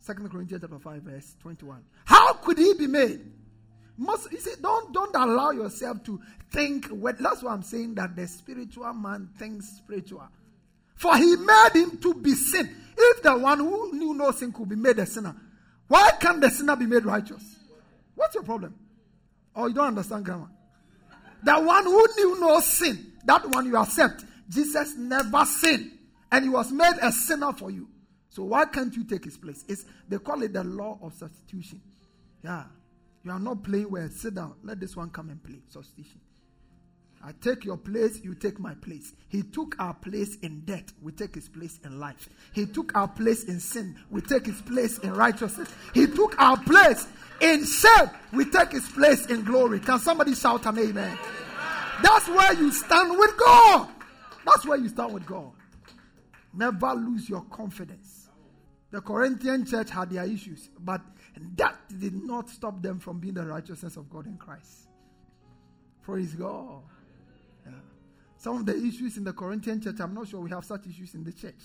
Second Corinthians chapter 5, verse 21. How could he be made? Must you see, don't don't allow yourself to think what that's why I'm saying that the spiritual man thinks spiritual. For he made him to be sin. If the one who knew no sin could be made a sinner, why can't the sinner be made righteous? What's your problem? Or oh, you don't understand grammar. The one who knew no sin, that one you accept. Jesus never sinned. And he was made a sinner for you. So why can't you take his place? It's, they call it the law of substitution. Yeah. You are not playing well. Sit down. Let this one come and play. Substitution. I take your place, you take my place. He took our place in death, we take his place in life. He took our place in sin, we take his place in righteousness. He took our place in shame, we take his place in glory. Can somebody shout an amen? That's where you stand with God. That's where you stand with God. Never lose your confidence. The Corinthian church had their issues, but that did not stop them from being the righteousness of God in Christ. Praise God. Some of the issues in the Corinthian church, I'm not sure we have such issues in the church,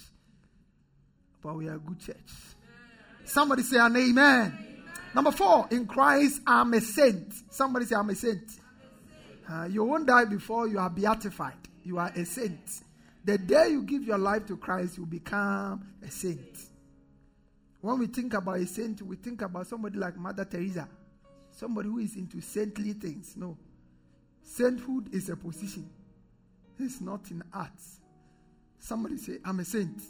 but we are a good church. Somebody say an amen. amen. Number four, in Christ, I'm a saint. Somebody say, I'm a saint. Uh, you won't die before you are beatified. You are a saint. The day you give your life to Christ, you become a saint. When we think about a saint, we think about somebody like Mother Teresa, somebody who is into saintly things. No. Sainthood is a position, it's not in arts. Somebody say, I'm a saint.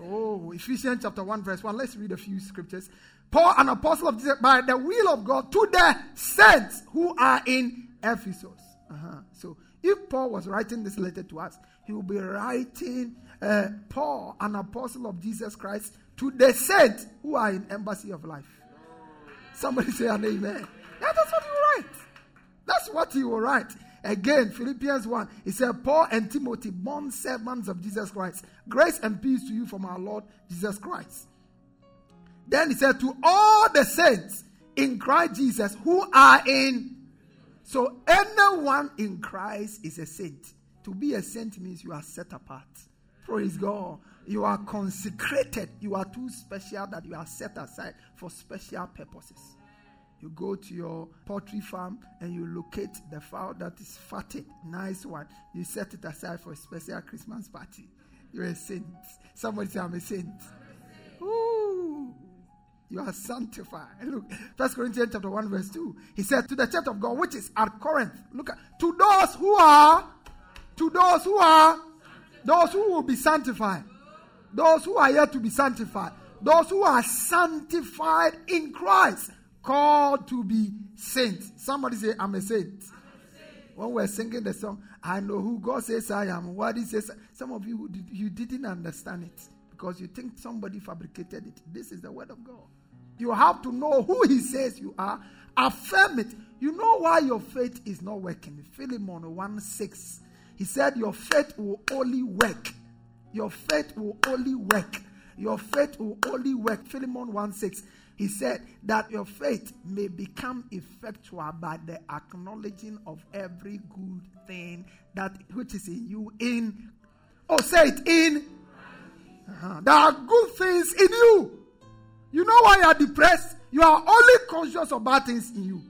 Oh, Ephesians chapter 1, verse 1. Let's read a few scriptures. Paul, an apostle of Jesus, by the will of God, to the saints who are in Ephesus. Uh-huh. So, if Paul was writing this letter to us, he will be writing uh, Paul, an apostle of Jesus Christ, to the saints who are in embassy of life. Somebody say an amen. Yeah, that's what he will write. That's what he will write. Again, Philippians 1, he said, Paul and Timothy, bond servants of Jesus Christ. Grace and peace to you from our Lord Jesus Christ. Then he said, To all the saints in Christ Jesus who are in. So anyone in Christ is a saint. To be a saint means you are set apart. Praise God. You are consecrated. You are too special that you are set aside for special purposes. You go to your poultry farm and you locate the fowl that is fatted, nice one. You set it aside for a special Christmas party. You're a saint. Somebody say, I'm a saint. Ooh. You are sanctified. Look, First Corinthians chapter 1, verse 2. He said, To the church of God, which is at Corinth. Look at to those who are, to those who are, those who will be sanctified. Those who are yet to be sanctified. Those who are sanctified in Christ called to be saints. Somebody say, I'm a saint. When we're singing the song, I know who God says I am. What He says, some of you you didn't understand it because you think somebody fabricated it. This is the word of God. You have to know who He says you are. Affirm it. You know why your faith is not working. Philemon 1 6. He said, Your faith will only work. Your faith will only work. Your faith will only work. Philemon 1 6 he said that your faith may become effectual by the acknowledging of every good thing that which is in you in oh say it in. Uh-huh. there are good things in you. You know why you are depressed? You are only conscious of bad things in you.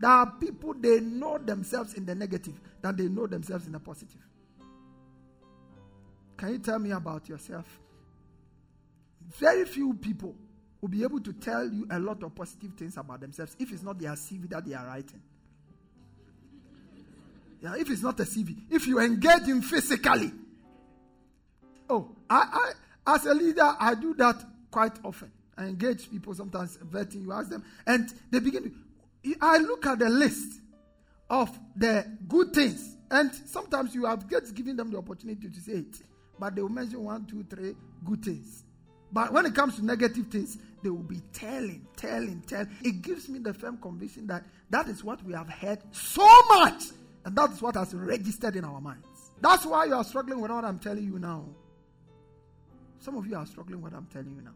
There are people they know themselves in the negative than they know themselves in the positive. Can you tell me about yourself? Very few people will be able to tell you a lot of positive things about themselves if it's not their CV that they are writing. Yeah, if it's not a CV, if you engage in physically. Oh, I, I as a leader, I do that quite often. I engage people sometimes, vetting, you ask them, and they begin to. I look at the list of the good things, and sometimes you have just given them the opportunity to say it, but they will mention one, two, three good things. But when it comes to negative things, they will be telling, telling, telling. It gives me the firm conviction that that is what we have heard so much, and that is what has registered in our minds. That's why you are struggling with what I'm telling you now. Some of you are struggling with what I'm telling you now.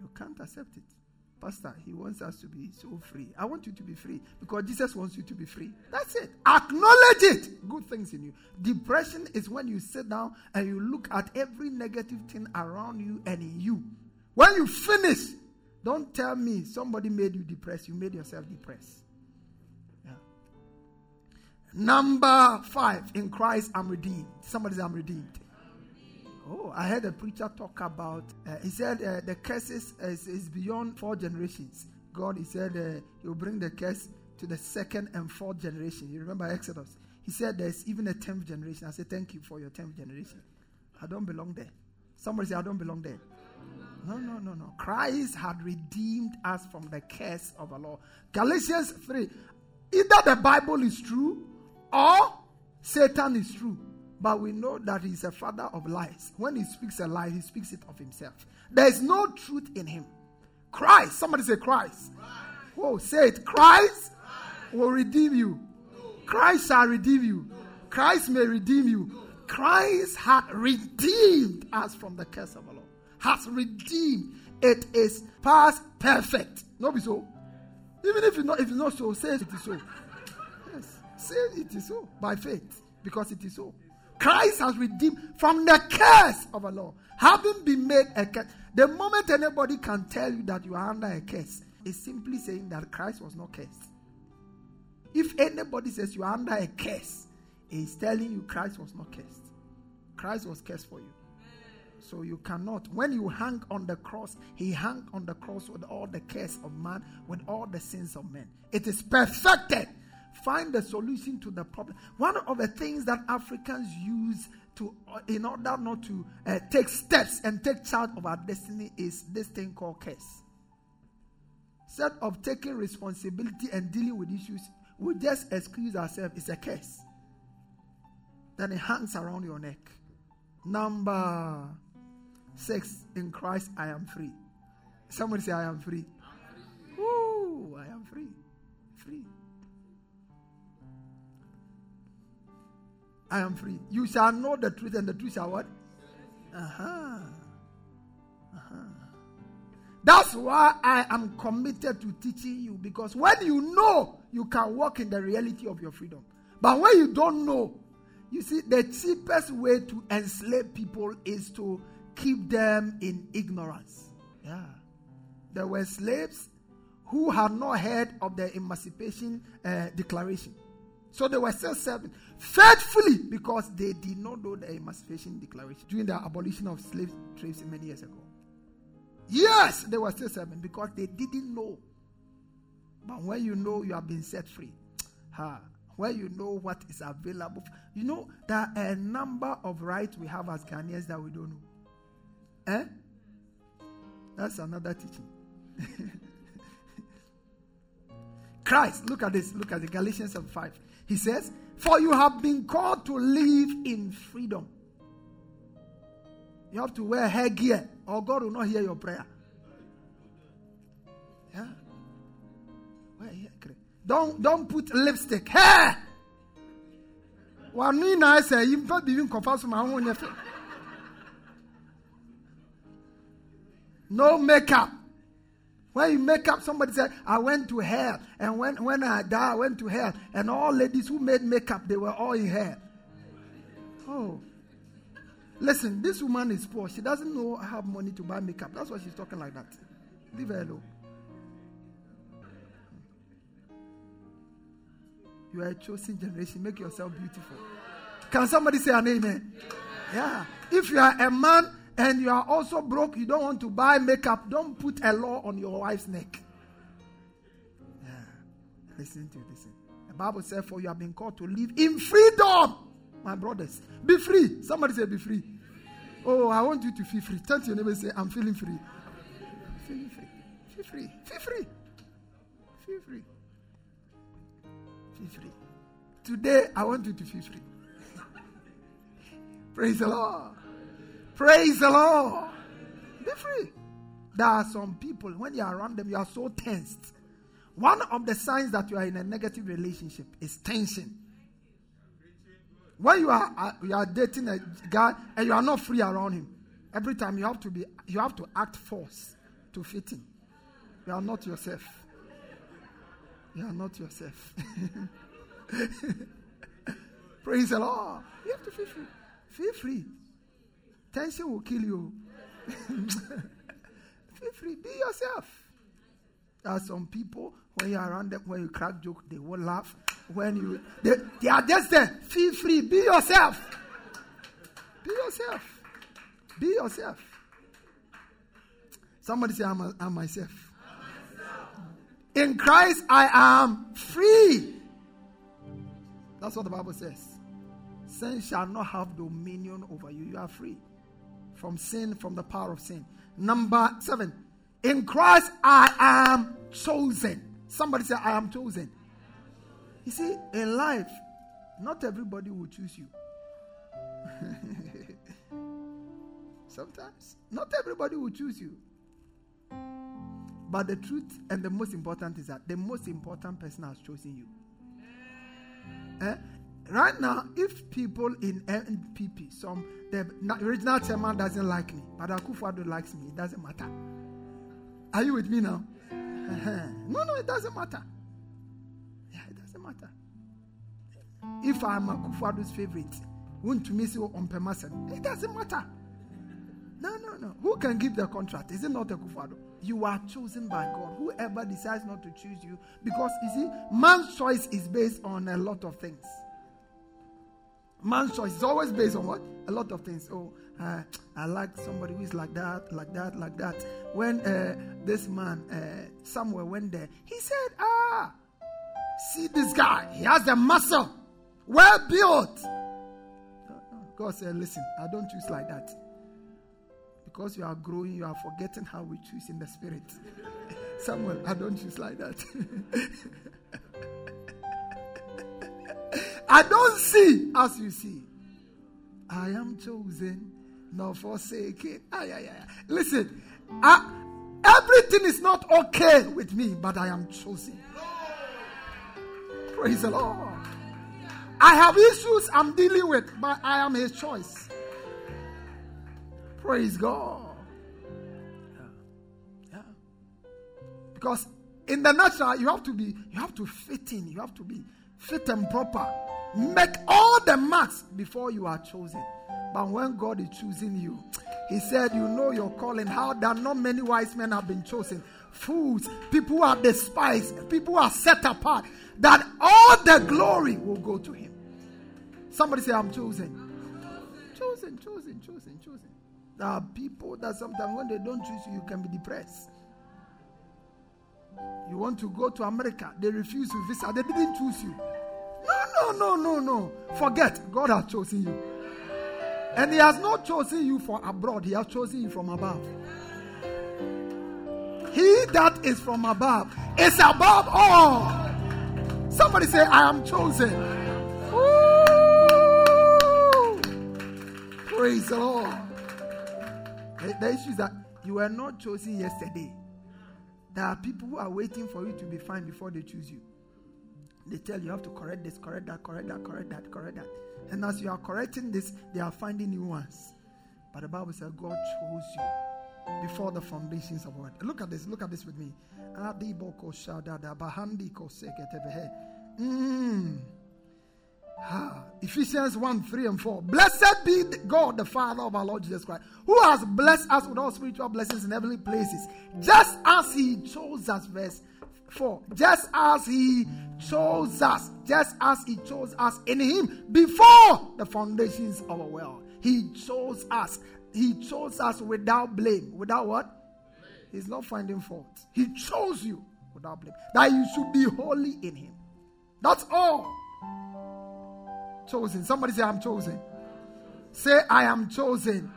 You can't accept it. Pastor, he wants us to be so free. I want you to be free because Jesus wants you to be free. That's it. Acknowledge it. Good things in you. Depression is when you sit down and you look at every negative thing around you and in you. When you finish, don't tell me somebody made you depressed. You made yourself depressed. Yeah. Number five, in Christ I'm redeemed. Somebody I'm redeemed. Oh, I heard a preacher talk about. Uh, he said uh, the curses is, is, beyond four generations. God, he said, uh, he will bring the curse to the second and fourth generation. You remember Exodus? He said there's even a tenth generation. I said, thank you for your tenth generation. I don't belong there. Somebody say, I don't belong there. No, no, no, no. Christ had redeemed us from the curse of the law. Galatians 3. Either the Bible is true or Satan is true. But we know that he's a father of lies. When he speaks a lie, he speaks it of himself. There is no truth in him. Christ, somebody say Christ. Christ. Oh, say it. Christ, Christ, will redeem you. Christ shall redeem you. Christ may redeem you. Christ had redeemed us from the curse of the law. Has redeemed. It is past perfect. No be so. Even if you not, if it's not so, say it is so. Yes. Say it is so by faith. Because it is so. Christ has redeemed from the curse of a law. Having been made a curse. The moment anybody can tell you that you are under a curse, is simply saying that Christ was not cursed. If anybody says you are under a curse, he's telling you Christ was not cursed. Christ was cursed for you. So you cannot. When you hang on the cross, he hung on the cross with all the curse of man, with all the sins of men. It is perfected. Find the solution to the problem. One of the things that Africans use to, in order not to uh, take steps and take charge of our destiny, is this thing called curse. Instead of taking responsibility and dealing with issues, we just excuse ourselves. It's a curse. Then it hangs around your neck. Number six, in Christ I am free. Somebody say, I am free. I am free. You shall know the truth, and the truth shall what? Uh huh. Uh huh. That's why I am committed to teaching you because when you know, you can walk in the reality of your freedom. But when you don't know, you see, the cheapest way to enslave people is to keep them in ignorance. Yeah. There were slaves who had not heard of the Emancipation uh, Declaration. So they were still serving faithfully because they did not know the Emancipation Declaration during the abolition of slave trades many years ago. Yes, they were still serving because they didn't know. But when you know you have been set free, ha, where you know what is available. You know, there are a number of rights we have as Ghanaians that we don't know. Eh? That's another teaching. Christ, look at this. Look at the Galatians 5. He says, For you have been called to live in freedom. You have to wear headgear, or God will not hear your prayer. Yeah. Don't don't put lipstick. Hair. One na say you not even confess my own No makeup. When you make up, somebody said, I went to hell. And when, when I died, I went to hell. And all ladies who made makeup, they were all in hell. Oh. Listen, this woman is poor. She doesn't know have money to buy makeup. That's why she's talking like that. Leave her alone. You are a chosen generation. Make yourself beautiful. Can somebody say an amen? Yeah. If you are a man and you are also broke, you don't want to buy makeup, don't put a law on your wife's neck. Yeah. Listen to listen. The Bible says, For you have been called to live in freedom, my brothers. Be free. Somebody say, Be free. Oh, I want you to feel free. Turn to your neighbor and say, I'm feeling free. Feeling free. Feel free. Feel free. Feel free. Feel free. Today, I want you to feel free. Praise the Lord. Praise the Lord. Be free. There are some people, when you are around them, you are so tensed. One of the signs that you are in a negative relationship is tension. When you are uh, you are dating a guy and you are not free around him, every time you have to be you have to act force to fit in. You are not yourself. You are not yourself. Praise the Lord. You have to feel free. Feel free. Tension will kill you. feel free. Be yourself. There are some people, when you're around them, when you crack joke, they will laugh. When you, they, they are just there. Feel free. Be yourself. Be yourself. Be yourself. Somebody say, I'm, a, I'm myself. In Christ, I am free. That's what the Bible says. Sin shall not have dominion over you. You are free from sin, from the power of sin. Number seven. In Christ, I am chosen. Somebody say, I am chosen. You see, in life, not everybody will choose you. Sometimes, not everybody will choose you. But the truth and the most important is that the most important person has chosen you. Eh? Right now, if people in NPP, some the original chairman doesn't like me, but Akufo-Addo likes me, it doesn't matter. Are you with me now? Uh-huh. No, no, it doesn't matter. Yeah, it doesn't matter. If I'm Akufo-Addo's favorite, won't miss you on Pemasen, it doesn't matter. No, no, no. Who can give the contract? Is it not Akufo-Addo? You are chosen by God. Whoever decides not to choose you, because you see, man's choice is based on a lot of things. Man's choice is always based on what? A lot of things. Oh, uh, I like somebody who is like that, like that, like that. When uh, this man, uh, somewhere went there, he said, Ah, see this guy, he has the muscle, well built. God said, Listen, I don't choose like that. Because you are growing, you are forgetting how we choose in the spirit. Samuel, I don't choose like that. I don't see as you see. I am chosen, not forsaken. Ay, ay, ay. Listen, I, everything is not okay with me, but I am chosen. Praise the Lord. I have issues I'm dealing with, but I am his choice. Praise God. Yeah. yeah. Because in the natural, you have to be, you have to fit in, you have to be fit and proper. Make all the marks before you are chosen. But when God is choosing you, He said, You know your calling. How that not many wise men have been chosen. Fools, people are despised, people are set apart, that all the glory will go to Him. Somebody say, I'm chosen. Chosen, chosen, chosen, chosen. There are people that sometimes when they don't choose you, you can be depressed. You want to go to America, they refuse you visa. They didn't choose you. No, no, no, no, no. Forget. God has chosen you. And He has not chosen you for abroad, He has chosen you from above. He that is from above is above all. Somebody say, I am chosen. Praise the Lord. The issue is that you were not chosen yesterday. There are people who are waiting for you to be fine before they choose you. They tell you, have to correct this, correct that, correct that, correct that, correct that. And as you are correcting this, they are finding new ones. But the Bible says God chose you before the foundations of the world. Look at this, look at this with me. Mm. Ephesians 1 3 and 4. Blessed be God, the Father of our Lord Jesus Christ, who has blessed us with all spiritual blessings in heavenly places, just as He chose us. Verse 4. Just as He chose us, just as He chose us in Him before the foundations of the world. He chose us. He chose us without blame. Without what? He's not finding fault. He chose you without blame. That you should be holy in Him. That's all. Chosen. Somebody say, I'm chosen. Say, I am chosen.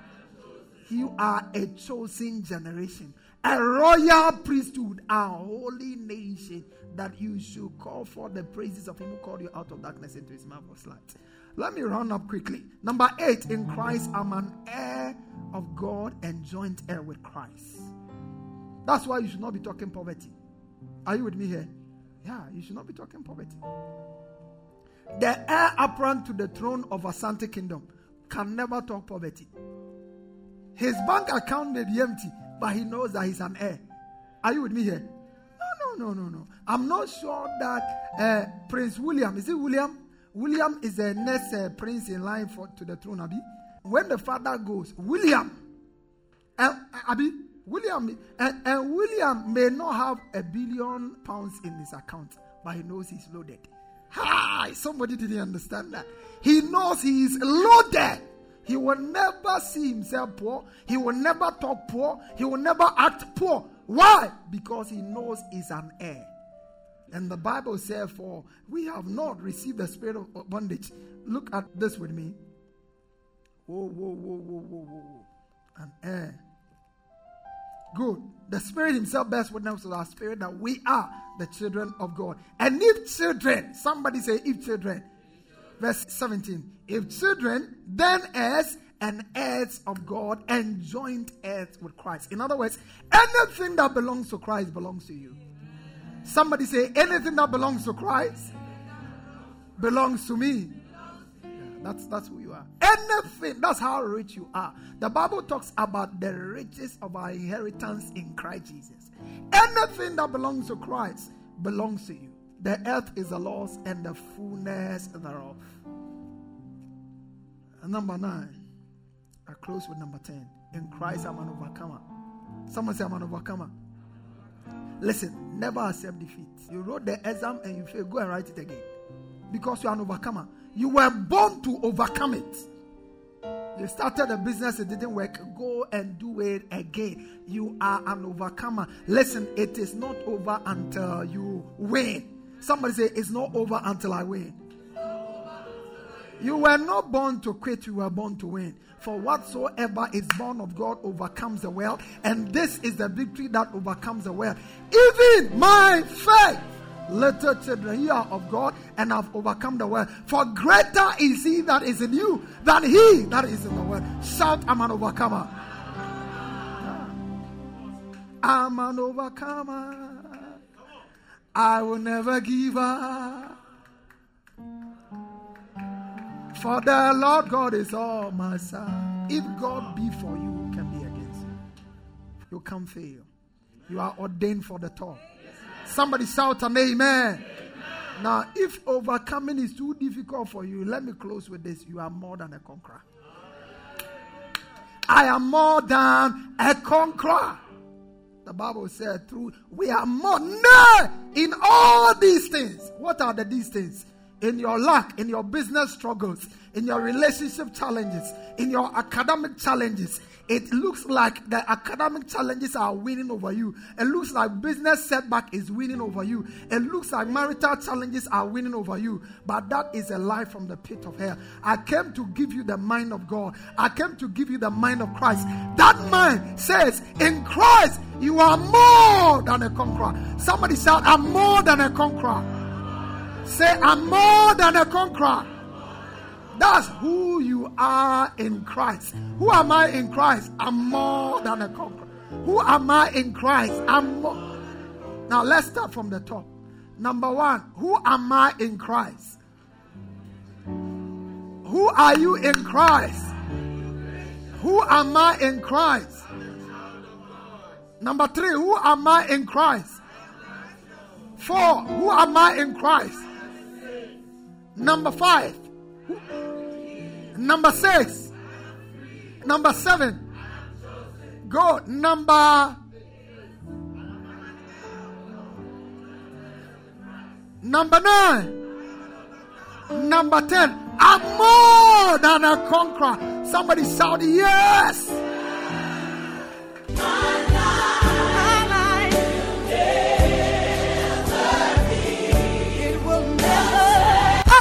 You are a chosen generation, a royal priesthood, a holy nation, that you should call for the praises of Him who called you out of darkness into His marvelous light. Let me run up quickly. Number eight, in Christ, I'm an heir of God and joint heir with Christ. That's why you should not be talking poverty. Are you with me here? Yeah, you should not be talking poverty. The heir apparent to the throne of Asante Kingdom can never talk poverty. His bank account may be empty, but he knows that he's an heir. Are you with me here? No, no, no, no, no. I'm not sure that uh, Prince William, is it William? William is the next uh, prince in line for to the throne, Abi. When the father goes, William, uh, Abi, William, and, and William may not have a billion pounds in his account, but he knows he's loaded. Hi, somebody didn't understand that. He knows he is loaded. He will never see himself poor. He will never talk poor. He will never act poor. Why? Because he knows he's an heir. And the Bible says, For we have not received the spirit of bondage. Look at this with me. Whoa, whoa, whoa, whoa, whoa, whoa. An heir. Good. The Spirit Himself bears witness with our spirit that we are the children of God. And if children, somebody say, if children. Verse 17. If children, then heirs and heirs of God and joint heirs with Christ. In other words, anything that belongs to Christ belongs to you. Somebody say, anything that belongs to Christ belongs to me. That's that's who you are. Anything, that's how rich you are. The Bible talks about the riches of our inheritance in Christ Jesus. Anything that belongs to Christ belongs to you. The earth is the Lord's and the fullness thereof. And number nine, I close with number 10. In Christ, I'm an overcomer. Someone say, I'm an overcomer. Listen, never accept defeat. You wrote the exam and you fail, go and write it again. Because you are an overcomer. You were born to overcome it. You started a business, it didn't work. Go and do it again. You are an overcomer. Listen, it is not over until you win. Somebody say, It's not over until I win. You were not born to quit, you were born to win. For whatsoever is born of God overcomes the world, and this is the victory that overcomes the world. Even my faith, little children, you are of God and have overcome the world. For greater is He that is in you than He that is in the world. Shout, I'm an overcomer. I'm an overcomer. I will never give up. For the Lord God is all my side. If God be for you, who can be against you? You can't fail. You are ordained for the top. Somebody shout an amen. amen. Now, if overcoming is too difficult for you, let me close with this. You are more than a conqueror. I am more than a conqueror. The Bible said, through we are more. No! In all these things. What are the these things? In your luck, in your business struggles, in your relationship challenges, in your academic challenges, it looks like the academic challenges are winning over you. It looks like business setback is winning over you. It looks like marital challenges are winning over you. But that is a lie from the pit of hell. I came to give you the mind of God. I came to give you the mind of Christ. That mind says, in Christ, you are more than a conqueror. Somebody shout, I'm more than a conqueror. Say, I'm more than a conqueror. That's who you are in Christ. Who am I in Christ? I'm more than a conqueror. Who am I in Christ? I'm more. Now let's start from the top. Number one, who am I in Christ? Who are you in Christ? Who am I in Christ? Number three, who am I in Christ? Four, who am I in Christ? Number five, Number six. Number seven. Go. Number. Number nine. Number ten. I'm more than a conqueror. Somebody shout yes.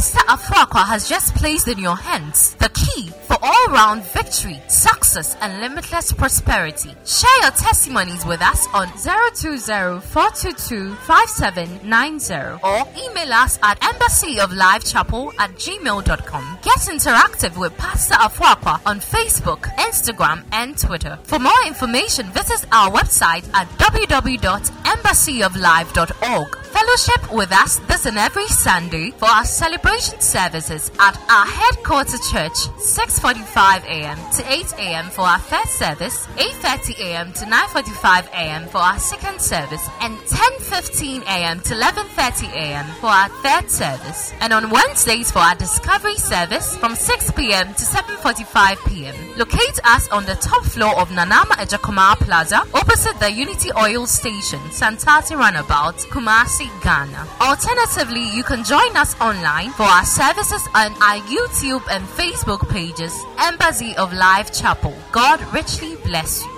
Pastor Afraqua has just placed in your hands the key for all-round victory, success, and limitless prosperity. Share your testimonies with us on 020-422-5790 or email us at embassyoflifechapel at gmail.com. Get interactive with Pastor Afraqua on Facebook, Instagram, and Twitter. For more information, visit our website at www.embassyoflife.org. Fellowship with us this and every Sunday for our celebration services at our headquarters church, 6:45 a.m. to 8 a.m. for our first service, 8:30 a.m. to 9:45 a.m. for our second service, and 10:15 a.m. to 11:30 a.m. for our third service. And on Wednesdays for our discovery service from 6 p.m. to 7:45 p.m. Locate us on the top floor of Nanama Ejakoma Plaza, opposite the Unity Oil Station, Santasi Runabout, Kumasi, Ghana. Alternatively, you can join us online for our services on our YouTube and Facebook pages, Embassy of Life Chapel. God richly bless you.